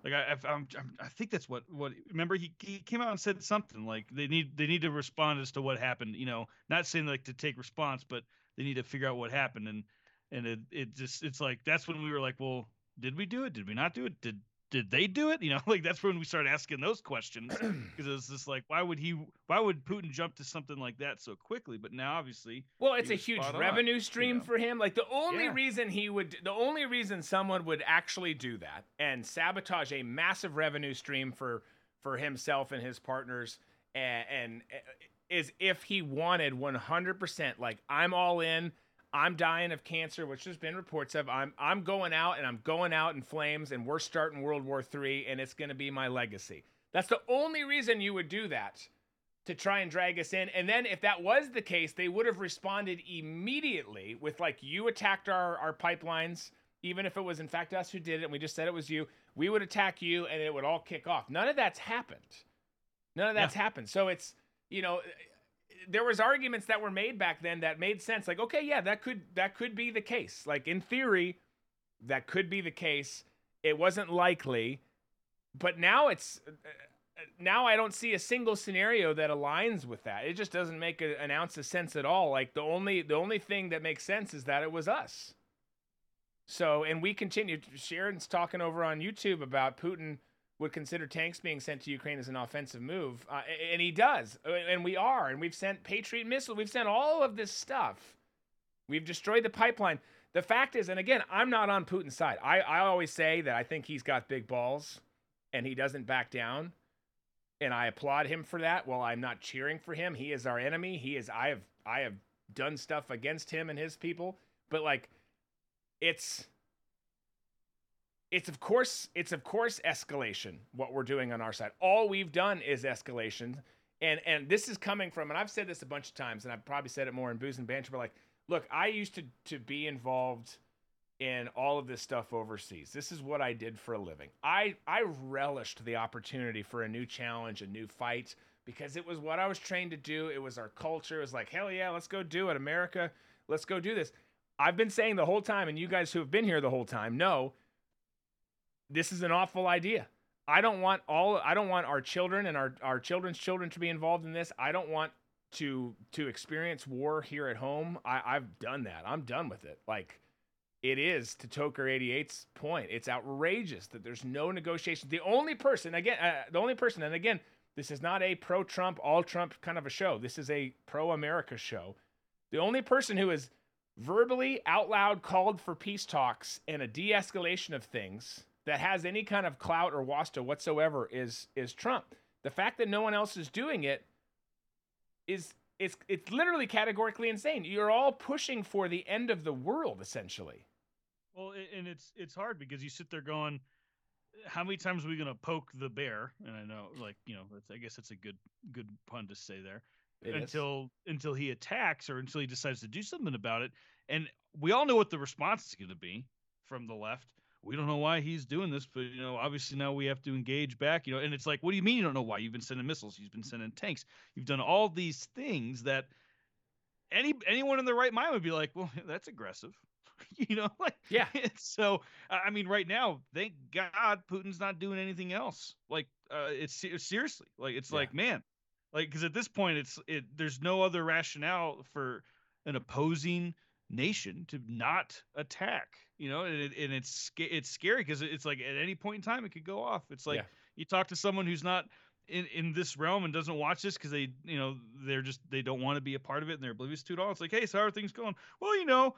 Like I, I, I'm, I think that's what, what. Remember, he, he came out and said something like they need, they need to respond as to what happened. You know, not saying like to take response, but they need to figure out what happened. And and it, it just it's like that's when we were like well did we do it did we not do it did did they do it you know like that's when we started asking those questions because it's just like why would he why would putin jump to something like that so quickly but now obviously well it's a huge spot on, revenue stream know? for him like the only Yeah. reason he would the only reason someone would actually do that and sabotage a massive revenue stream for for himself and his partners and, and is if he wanted 100% like i'm all in I'm dying of cancer, which there's been reports of. I'm I'm going out and I'm going out in flames, and we're starting World War III, and it's going to be my legacy. That's the only reason you would do that to try and drag us in. And then if that was the case, they would have responded immediately with like you attacked our our pipelines, even if it was in fact us who did it, and we just said it was you. We would attack you, and it would all kick off. None of that's happened. None of that's happened. So it's you know there was arguments that were made back then that made sense. Like okay yeah that could that could be the case. Like in theory that could be the case. It wasn't likely. But now it's uh, now i don't see a single scenario that aligns with that. It just doesn't make a, an ounce of sense at all. Like the only the only thing that makes sense is that it was us. So and we continued sharon's talking over on youtube about putin would consider tanks being sent to Ukraine as an offensive move, uh, and he does, uh, and we are, and we've sent Patriot missiles, we've sent all of this stuff. We've destroyed the pipeline. The fact is, and again, I'm not on Putin's side. I, I always say that I think he's got big balls, and he doesn't back down, and I applaud him for that. While I'm not cheering for him, he is our enemy. He is. I have I have done stuff against him and his people, but like, it's it's of course it's of course escalation what we're doing on our side. All we've done is escalation. And and this is coming from and i've said this a bunch of times and i've probably said it more in booze and banter but like look i used to to be involved in all of this stuff overseas. This is what i did for a living. I i relished the opportunity for a new challenge a new fight because it was what i was trained to do. It was our culture. It was like hell yeah let's go do it america let's go do this. I've been saying the whole time and you guys who have been here the whole time know this is an awful idea. I don't want all I don't want our children and our, our children's children to be involved in this. I don't want to to experience war here at home. I, I've done that. I'm done with it. Like it is to Toker 88's point. It's outrageous that there's no negotiation. The only person again, uh, the only person, and again, this is not a pro-Trump, all-Trump kind of a show. This is a pro-America show. The only person who has verbally out loud called for peace talks and a de-escalation of things that has any kind of clout or wasta whatsoever is is Trump. The fact that no one else is doing it is it's it's literally categorically insane. You're all pushing for the end of the world essentially. well and it's it's hard because you sit there going how many times are we going to poke the bear and i know like you know i guess it's a good good pun to say there It is. until until he attacks or until he decides to do something about it. And we all know what the response is going to be from the left. We don't know why he's doing this, but you know, obviously now we have to engage back. You know, and it's like, what do you mean you don't know why? You've been sending missiles, you've been sending tanks, you've done all these things that any anyone in their right mind would be like, well, that's aggressive. you know, like Yeah. so I mean, right now, thank God Putin's not doing anything else. Like, uh, it's se- seriously like it's Yeah. like man, like because at this point it's it there's no other rationale for an opposing nation to not attack. You know, and, it, and it's it's scary because it's like at any point in time it could go off. It's like Yeah. you talk to someone who's not in, in this realm and doesn't watch this because they you know they're just they don't want to be a part of it and they're oblivious to it all. It's like, hey, so how are things going? Well, you know,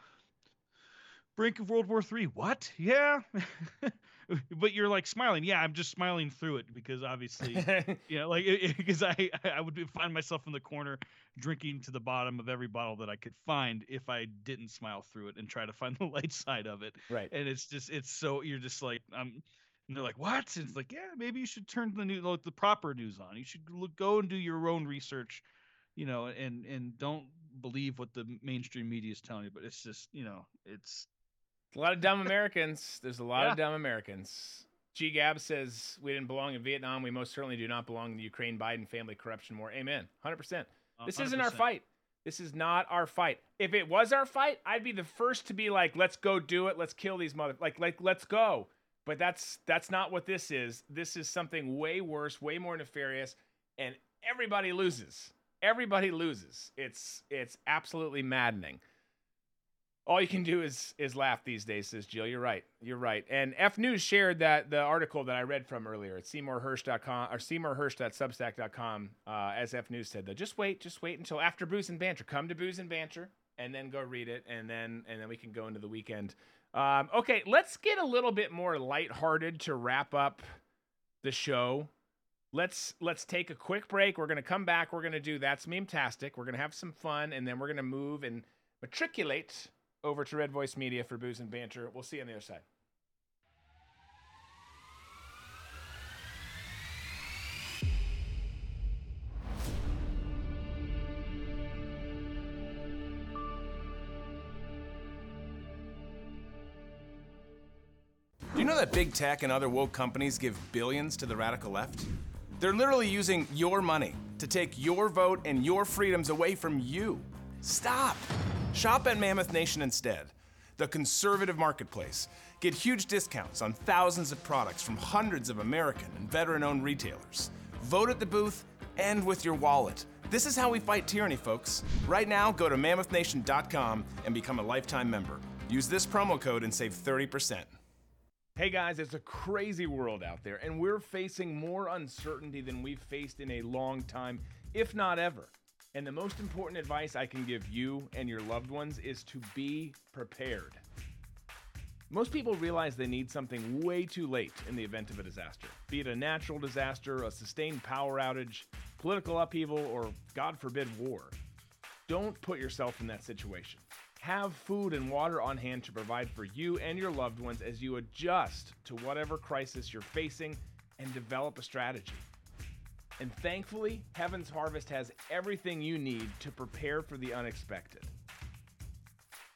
brink of World War Three. What? Yeah. but you're like smiling. Yeah, I'm just smiling through it because obviously, yeah, like because I I would find myself in the corner drinking to the bottom of every bottle that I could find if I didn't smile through it and try to find the light side of it. right. And it's just it's so you're just like um. And they're like, "What?" And it's like, "Yeah, maybe you should turn the new, like, the proper news on. You should look, go and do your own research, you know, and and don't believe what the mainstream media is telling you." But it's just, you know, it's A lot of dumb Americans. There's a lot of dumb Americans. G Gab says we didn't belong in Vietnam. We most certainly do not belong in the Ukraine Biden family corruption war. Amen. 100%. uh, This isn't our fight. This is not our fight. If it was our fight, I'd be the first to be like, "Let's go do it. Let's kill these mother like like let's go." But that's that's not what this is. This is something way worse, way more nefarious, and everybody loses. Everybody loses. It's it's absolutely maddening. All you can do is is laugh these days, says Jill. You're right. You're right. And F News shared that the article that I read from earlier at SeymourHersh.com or SeymourHersh.substack.com, uh, as F News said. Though, just wait, just wait until after Booze and Banter. Come to Booze and Banter, and then go read it, and then and then we can go into the weekend. Um, okay, let's get a little bit more lighthearted to wrap up the show. Let's let's take a quick break. We're gonna come back. We're gonna do that's meme tastic. We're gonna have some fun, and then we're gonna move and matriculate over to Red Voice Media for booze and banter. We'll see you on the other side. Do you know that big tech and other woke companies give billions to the radical left? They're literally using your money to take your vote and your freedoms away from you. Stop. Shop at Mammoth Nation instead, the conservative marketplace. Get huge discounts on thousands of products from hundreds of American and veteran owned retailers. Vote at the booth and with your wallet. This is how we fight tyranny, folks. Right now, go to mammothnation.com and become a lifetime member. Use this promo code and save 30%. Hey guys, it's a crazy world out there, and we're facing more uncertainty than we've faced in a long time, if not ever. And the most important advice I can give you and your loved ones is to be prepared. Most people realize they need something way too late in the event of a disaster, be it a natural disaster, a sustained power outage, political upheaval, or God forbid, war. Don't put yourself in that situation. Have food and water on hand to provide for you and your loved ones as you adjust to whatever crisis you're facing and develop a strategy. And thankfully, Heaven's Harvest has everything you need to prepare for the unexpected.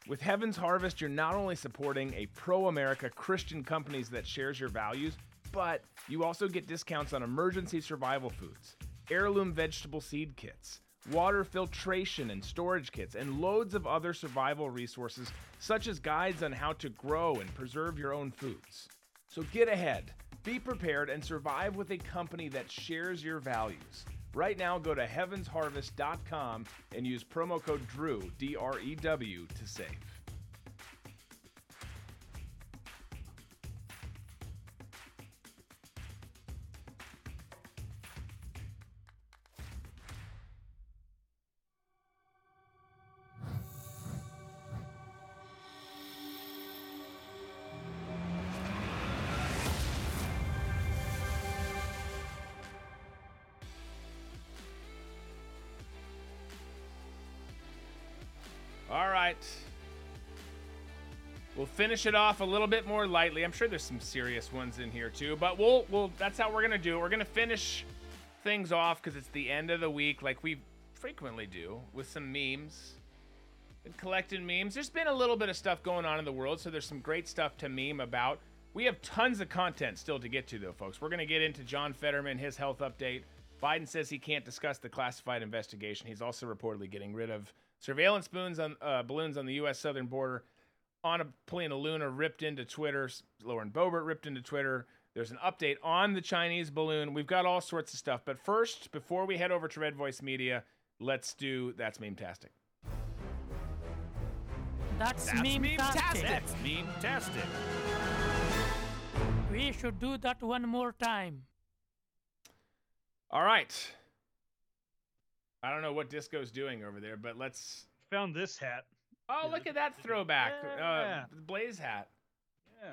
With Heaven's Harvest, you're not only supporting a pro America Christian companies that shares your values, but you also get discounts on emergency survival foods, heirloom vegetable seed kits, water filtration and storage kits, and loads of other survival resources, such as guides on how to grow and preserve your own foods. So get ahead, be prepared, and survive with a company that shares your values. Right now, go to heavensharvest.com and use promo code DREW, D R E W, to save. Finish it off a little bit more lightly. I'm sure there's some serious ones in here too, but we'll we'll that's how we're gonna do it. We're gonna finish things off because it's the end of the week, like we frequently do, with some memes. Been collecting memes. There's been a little bit of stuff going on in the world, so there's some great stuff to meme about. We have tons of content still to get to, though, folks. We're gonna get into John Fetterman, his health update. Biden says he can't discuss the classified investigation. He's also reportedly getting rid of surveillance balloons on uh, balloons on the U.S. southern border. Anna Paulina Luna ripped into Twitter. Lauren Boebert ripped into Twitter. There's an update on the Chinese balloon. We've got all sorts of stuff. But first, before we head over to Red Voice Media, let's do That's Meme-tastic. That's, That's meme meme-tastic. That's meme-tastic. We should do that one more time. All right. I don't know what Disco's doing over there, but let's. Found this hat. Oh, Yeah, look at that throwback. Yeah. Uh, the Blaze hat. Yeah,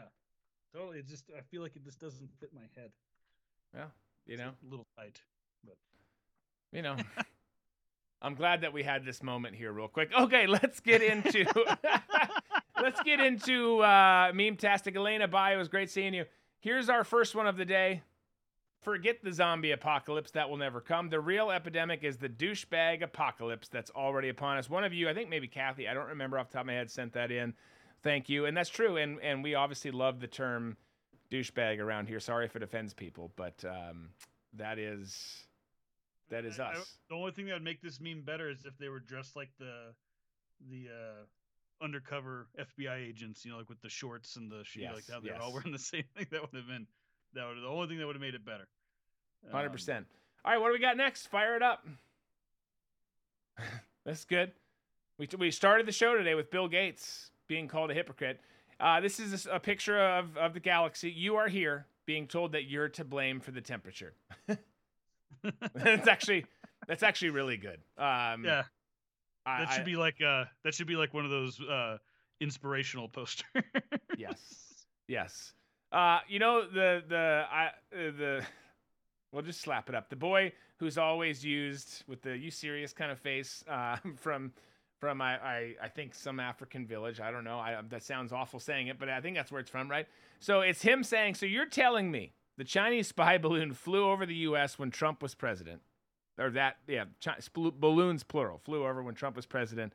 totally. It just I feel like it just doesn't fit my head. Yeah. you It's know, a little tight. But you know. I'm glad that we had this moment here, real quick. Okay, let's get into let's get into uh, meme tastic. Elena, bye. It was great seeing you. Here's our first one of the day. Forget the zombie apocalypse that will never come. The real epidemic is the douchebag apocalypse that's already upon us. One of you, I think maybe Kathy, I don't remember off the top of my head, sent that in. Thank you, and that's true. And and we obviously love the term douchebag around here. Sorry if it offends people, but um, that is that is I- I- us. the only thing that would make this meme better is if they were dressed like the the uh, undercover FBI agents, you know, like with the shorts and the sh- you know, like Yes, how they're all wearing the same thing. That would have been that would the only thing that would have made it better. Hundred Um, percent. All right, what do we got next? Fire it up. That's good. We we started the show today with Bill Gates being called a hypocrite. Uh, this is a picture of of the galaxy. You are here, being told that you're to blame for the temperature. that's actually that's actually really good. Um, Yeah, I- that should I- be like uh that should be like one of those uh inspirational posters. yes, yes. Uh, you know the the I uh, the we'll just slap it up. The boy who's always used with the you serious kind of face uh, from from I, I I think some African village. I don't know. I that sounds awful saying it, but I think that's where it's from, right? So it's him saying. So you're telling me the Chinese spy balloon flew over the U.S. when Trump was president, or that yeah, Chi- balloons plural flew over when Trump was president,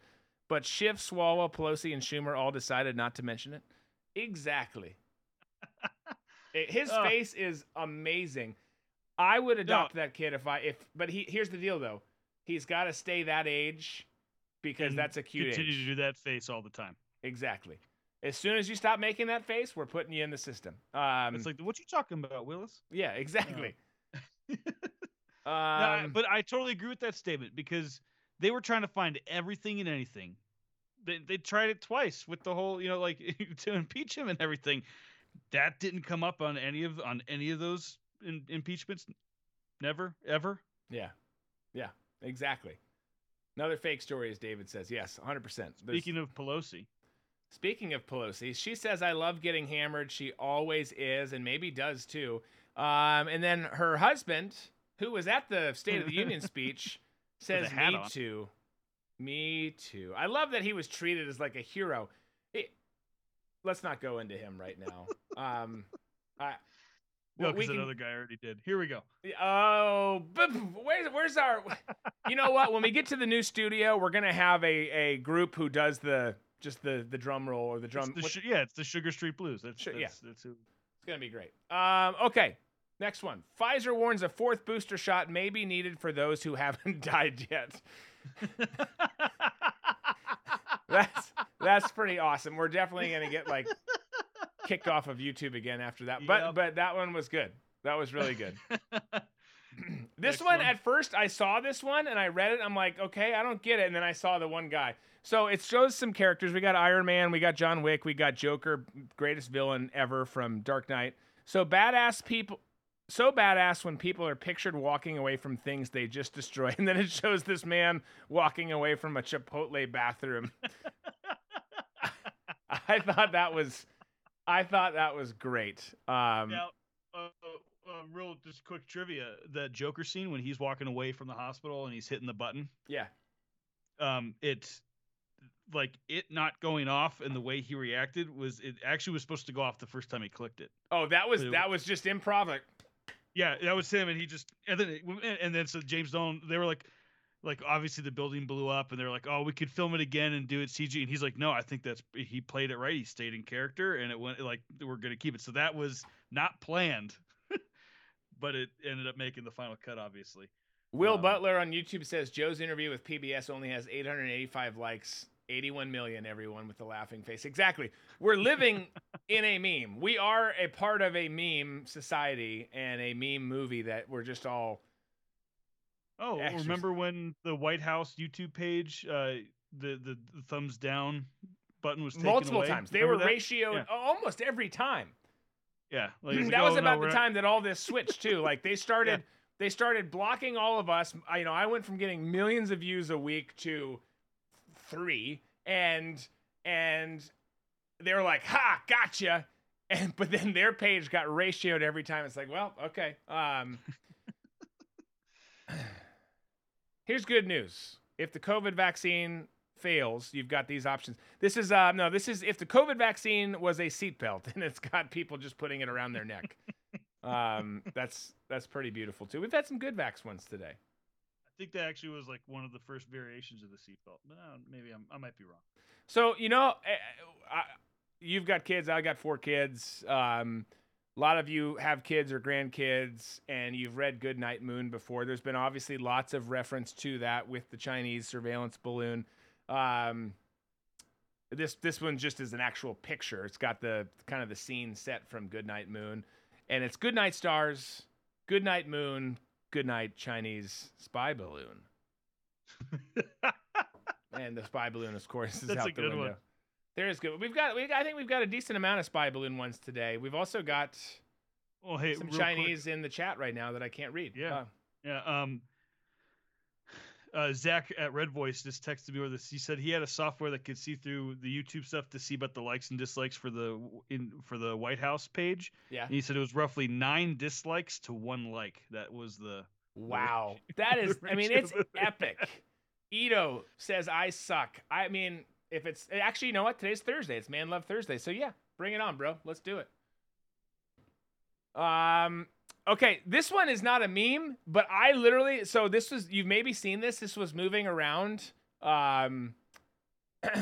but Schiff, Swalwell, Pelosi, and Schumer all decided not to mention it. Exactly. His face is amazing. I would adopt that kid if I if but he here's the deal though. He's got to stay that age because And that's a cute Continue age. to do that face all the time. Exactly. As soon as you stop making that face, we're putting you in the system. Um it's like, what you talking about, Willis? yeah, exactly. No, Um, but I totally agree with that statement because they were trying to find everything and anything. They they tried it twice with the whole, you know, like to impeach him and everything. That didn't come up on any of on any of those in, impeachments. Never, ever. yeah. Yeah, exactly. Another fake story as David says. Yes, 100%. There's- Speaking of Pelosi, Speaking of Pelosi, she says, I love getting hammered. She always is, and maybe does too. Um, and then her husband, who was at the State of the Union speech, says, Me on. too. Me too. I love that he was treated as like a hero. It- let's not go into him right now. Um, I, no, well, we because can- another guy already did. Here we go. Oh, but where's where's our? You know what? When we get to the new studio, we're gonna have a, a group who does the just the the drum roll or the drum. It's the yeah, it's the Sugar Street Blues. That's, Su- that's, yeah. that's who. It's gonna be great. Um, okay, next one. Pfizer warns a fourth booster shot may be needed for those who haven't died yet. That's that's pretty awesome. We're definitely gonna get like kicked off of YouTube again after that. But Yep. but that one was good. That was really good. this one, one. at first I saw this one and I read it. I'm like, okay, I don't get it. And then I saw the one guy. So it shows some characters. We got Iron Man, we got John Wick, we got Joker, greatest villain ever from Dark Knight. So badass people. So badass when people are pictured walking away from things they just destroyed, and then it shows this man walking away from a Chipotle bathroom. I thought that was, I thought that was great. Um, Now, uh, uh, uh, real just quick trivia: the Joker scene when he's walking away from the hospital and he's hitting the button. yeah, Um, it's like it not going off and the way he reacted was it actually was supposed to go off the first time he clicked it. Oh, that was It- that was just improv. Like, Yeah, that was him, and he just and then it- and then so James Dolan they were like, like obviously the building blew up, and they're like, oh, we could film it again and do it CG, and he's like, no, I think that's he played it right. He stayed in character, and it went like we're gonna keep it. So that was not planned, but it ended up making the final cut, obviously. Will Um, Butler on YouTube says Joe's interview with PBS only has 885 likes, 81 million. Everyone with the laughing face. Exactly. We're living in a meme. We are a part of a meme society and a meme movie that we're just all. Oh, remember when the White House YouTube page, uh, the, the the thumbs down button was taken multiple away. times. They Remember were that? ratioed Yeah. almost every time. Yeah, like, that like, was oh, about the not- time that all this switched too. Like they started they started blocking all of us. I, you know, I went from getting millions of views a week to three, and and they were like, "Ha, gotcha." And but then their page got ratioed every time. It's like, well, okay. Um, here's good news. If the COVID vaccine fails, you've got these options. This is uh no, this is if the COVID vaccine was a seatbelt and it's got people just putting it around their neck. um, that's that's pretty beautiful too. We've had some good vax ones today. I think that actually was like one of the first variations of the seatbelt, but uh, maybe I'm, I might be wrong. So you know, eh, I, you've got kids. I got four kids. Um, a lot of you have kids or grandkids, and you've read Goodnight Moon before. There's been obviously lots of reference to that with the Chinese surveillance balloon. Um, this this one just is an actual picture. It's got the kind of the scene set from Goodnight Moon, and it's Goodnight Stars, Goodnight Moon, Goodnight Chinese spy balloon. and the spy balloon, of course, is That's out a the good window. one. There is good. We've got. We, I think we've got a decent amount of spy balloon ones today. We've also got Well, hey, some real quick, Chinese in the chat right now that I can't read. Yeah. Yeah. Um. Uh, Zach at Red Voice just texted me with this. He said he had a software that could see through the YouTube stuff to see about the likes and dislikes for the in for the White House page. yeah. And he said it was roughly nine dislikes to one like. That was the Wow. That is. I mean, it's epic. Ito says I suck. I mean, if it's actually, you know what? Today's Thursday. It's Man Love Thursday. So yeah, bring it on, bro. Let's do it. Um. Okay, this one is not a meme, but I literally. So this was. You've maybe seen this. This was moving around. Um.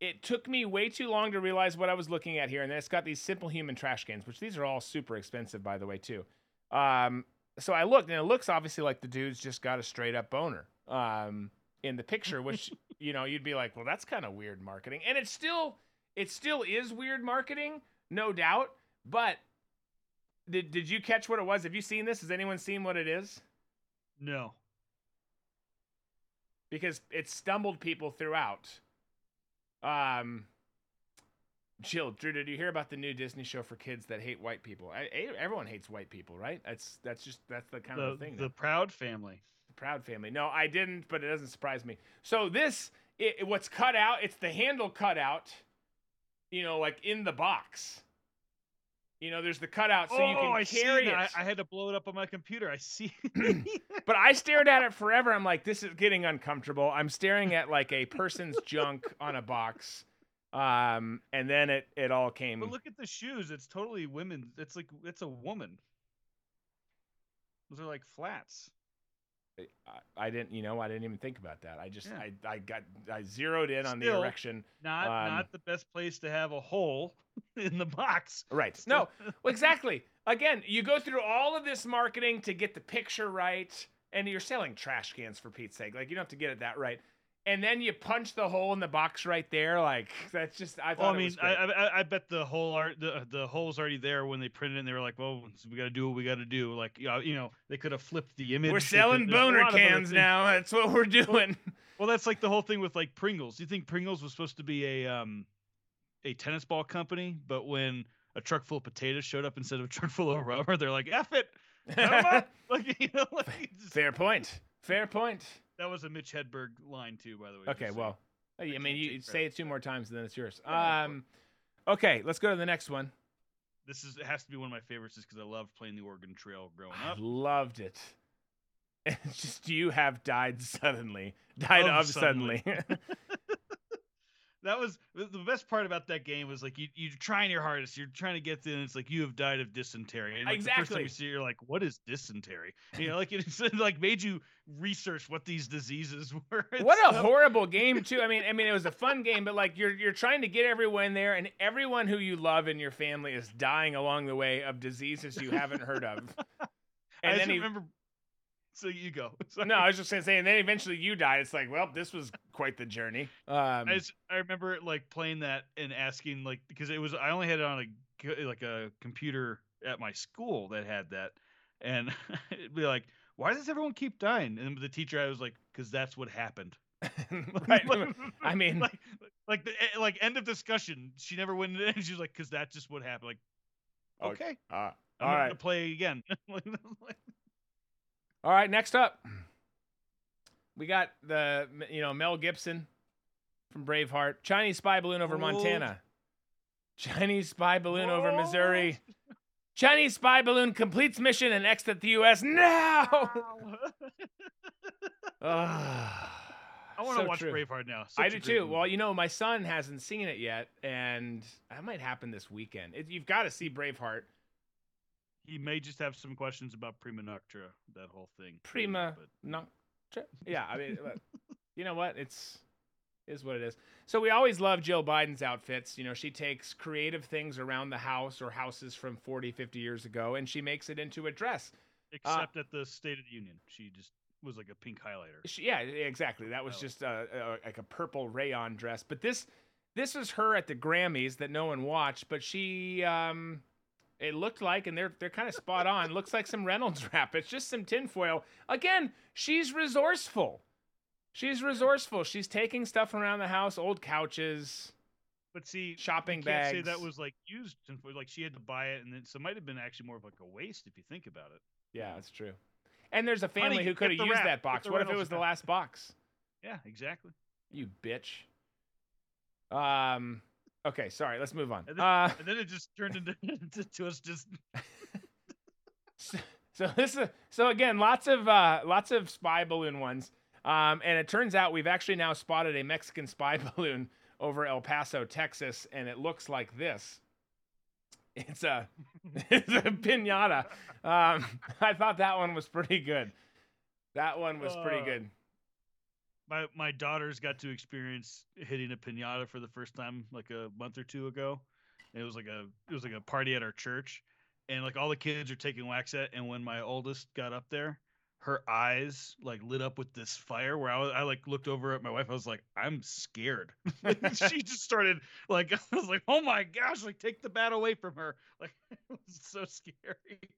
it took me way too long to realize what I was looking at here, and then it's got these simple human trash cans, which these are all super expensive, by the way, too. Um. So I looked, and it looks obviously like the dude's just got a straight up boner. Um. In the picture, which you know you'd be like, well, that's kind of weird marketing, and it still, it still is weird marketing, no doubt. But did did you catch what it was? Have you seen this? Has anyone seen what it is? no. because it stumbled people throughout. Um, Jill, Drew, did you hear about the new Disney show for kids that hate white people? I, everyone hates white people, right? That's that's just that's the kind The of thing. the now. Proud Family. Proud Family. No, I didn't, but it doesn't surprise me. So this, it, what's cut out? It's the handle cut out. You know, like in the box. You know, there's the cutout so oh, you can I see carry it. I, I had to blow it up on my computer. I see. But I stared at it forever. I'm like, this is getting uncomfortable. I'm staring at like a person's junk on a box. Um, and then it it all came. but look at the shoes. It's totally women. It's like it's a woman. Those are like flats. I, I didn't, you know, I didn't even think about that. I just, Yeah. I, I got, I zeroed in on the Still, erection. Not Um, not the best place to have a hole in the box. Right. No, exactly. Again, you go through all of this marketing to get the picture right, and you're selling trash cans for Pete's sake. Like you don't have to get it that right. And then you punch the hole in the box right there. Like that's just, I thought. Well, I it mean, was I. I I bet the whole art the the hole's already there when they printed it. and They were like, well, we got to do what we got to do. Like, you know, they could have flipped the image. we're They could- selling boner lot of other cans now. That's what we're doing. Well, that's like the whole thing with like Pringles. Do you think Pringles was supposed to be a um a tennis ball company, but when a truck full of potatoes showed up instead of a truck full of rubber, they're like, "F it." Cut 'em up." like you know, like just- Fair point. Fair point. That was a Mitch Hedberg line too, by the way. Okay, well, I can't mean, you say it two more times, and then it's yours. Um, okay, let's go to the next one. this is it has to be one of my favorites, just because I loved playing the Oregon Trail growing I up. loved it. It's just you have died suddenly. Died Of of suddenly. That was the best part about that game was like you you're trying your hardest, you're trying to get and it's like you have died of dysentery. And like, the first time you see it, you're like, what is dysentery? You know, like it's like made you research what these diseases were. what a horrible game too. I mean, I mean, it was a fun game, but like you're you're trying to get everyone there, and everyone who you love in your family is dying along the way of diseases you haven't heard of. I And just then he, remember. So you go. Sorry. no, I was just gonna say, and then eventually you die. It's like, well, this was quite the journey. Um, I just I remember like playing that and asking like because it was I only had it on a like a computer at my school that had that, and it'd be like, why does everyone keep dying? And the teacher I was like, because that's what happened. right. I mean, like, like the eh, like end of discussion. She never went in, and she's like, "Cause that's just what happened." Like, okay, uh, I'm all not right. gonna play again. All right, next up, we got the you know Mel Gibson from Braveheart, Chinese spy balloon over Hold. Montana, Chinese spy balloon over Missouri, Chinese spy balloon completes mission and exits the U.S. now. Ah, I want to so watch true. Braveheart now. I Such a do too. movie. Well, you know, my son hasn't seen it yet, and that might happen this weekend. It, you've got to see Braveheart. He may just have some questions about Prima Noctra, that whole thing. Prima, but- no, yeah. I mean, you know what? It's is what it is. So we always love Jill Biden's outfits. You know, she takes creative things around the house or houses from 40, 50 years ago, and she makes it into a dress. Except at the State of the Union, she just was like a pink highlighter. She, yeah, exactly. That was Oh. just a, a, like a purple rayon dress. But this this was her at the Grammys that no one watched, but she um it looked like and they're they're kind of spot on. looks like some Reynolds wrap. It's just some tinfoil. Again, she's resourceful. She's resourceful. She's taking stuff around the house, old couches. But see, Shopping can't say bags. that was like used. tinfoil, Like she had to buy it, and then so it might have been actually more of like a waste if you think about it. Yeah, that's true. And there's a family Honey, who could have used wrap, that box. What if it was the last box? Yeah, exactly. You bitch. Um okay, sorry, let's move on. And then, Uh and then it just turned into to, to us just so, so this is so again lots of uh lots of spy balloon ones. Um and it turns out we've actually now spotted a mexican spy balloon over el paso texas and it looks like this. It's a it's a piñata um i thought that one was pretty good. That one was pretty Uh, good my my daughters got to experience hitting a pinata for the first time like a month or two ago. It was like a it was like a party at our church, and like all the kids are taking wax at, and when my oldest got up there, her eyes like lit up with this fire. Where I was, I like looked over at my wife. I was like, I'm scared. She just started like I was like, oh my gosh, like take the bat away from her. Like it was so scary.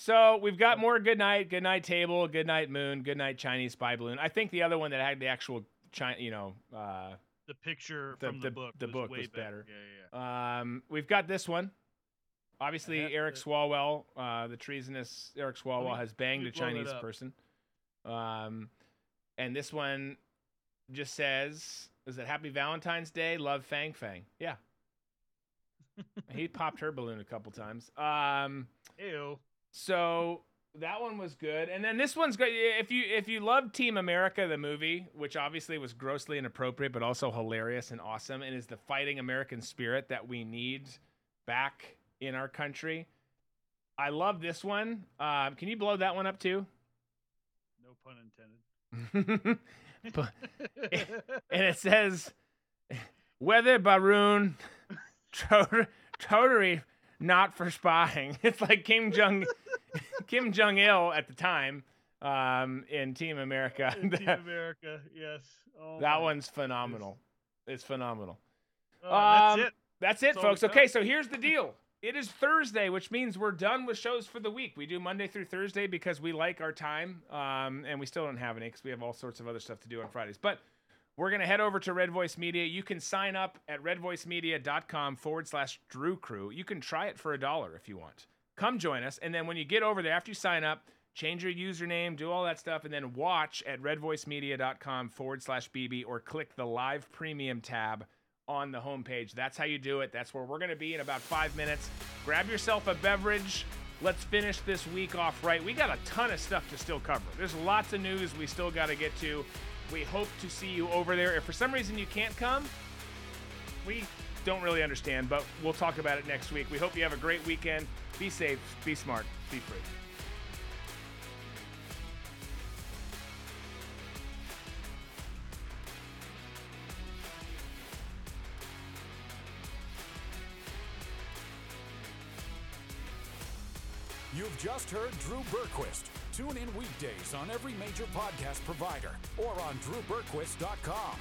So we've got more good night, good night table, good night moon, good night Chinese spy balloon. I think the other one that had the actual China, you know, uh, The picture The- from the- the, book the was book was better. Yeah, yeah, yeah. um, we've got this one. Obviously, Eric to- Swalwell, uh, the treasonous Eric Swalwell, me- has banged a let me blow that Chinese person. Um, and this one just says, "Is it Happy Valentine's Day? Love Fang Fang." Yeah. he popped her balloon a couple times. Um, Ew. So that one was good, and then this one's good. If you if you love Team America, the movie, which obviously was grossly inappropriate but also hilarious and awesome, and is the fighting American spirit that we need back in our country. I love this one. Um, can you blow that one up too? No pun intended. And it says, "Weather Baroon, tot- totally not for spying." It's like Kim Jong Kim Jong Il at the time um, in Team America. In Team America, yes. Oh that one's phenomenal. It's phenomenal. Oh, that's Um, it. That's it, That's folks. Okay, so here's the deal. It is Thursday, which means we're done with shows for the week. We do Monday through Thursday because we like our time, um, and we still don't have any because we have all sorts of other stuff to do on Fridays. But we're going to head over to Red Voice Media. You can sign up at redvoicemedia.com forward slash Drew Crew. You can try it for a dollar if you want. Come join us. And then when you get over there, after you sign up, change your username, do all that stuff, and then watch at redvoicemedia.com forward slash BB or click the live premium tab on the homepage. That's how you do it. That's where we're going to be in about five minutes. Grab yourself a beverage. Let's finish this week off right. We got a ton of stuff to still cover. There's lots of news we still got to get to. We hope to see you over there. If for some reason you can't come, we don't really understand, but we'll talk about it next week. We hope you have a great weekend. Be safe, be smart, be free. You've just heard Drew Berquist. Tune in weekdays on every major podcast provider or on drewberquist.com.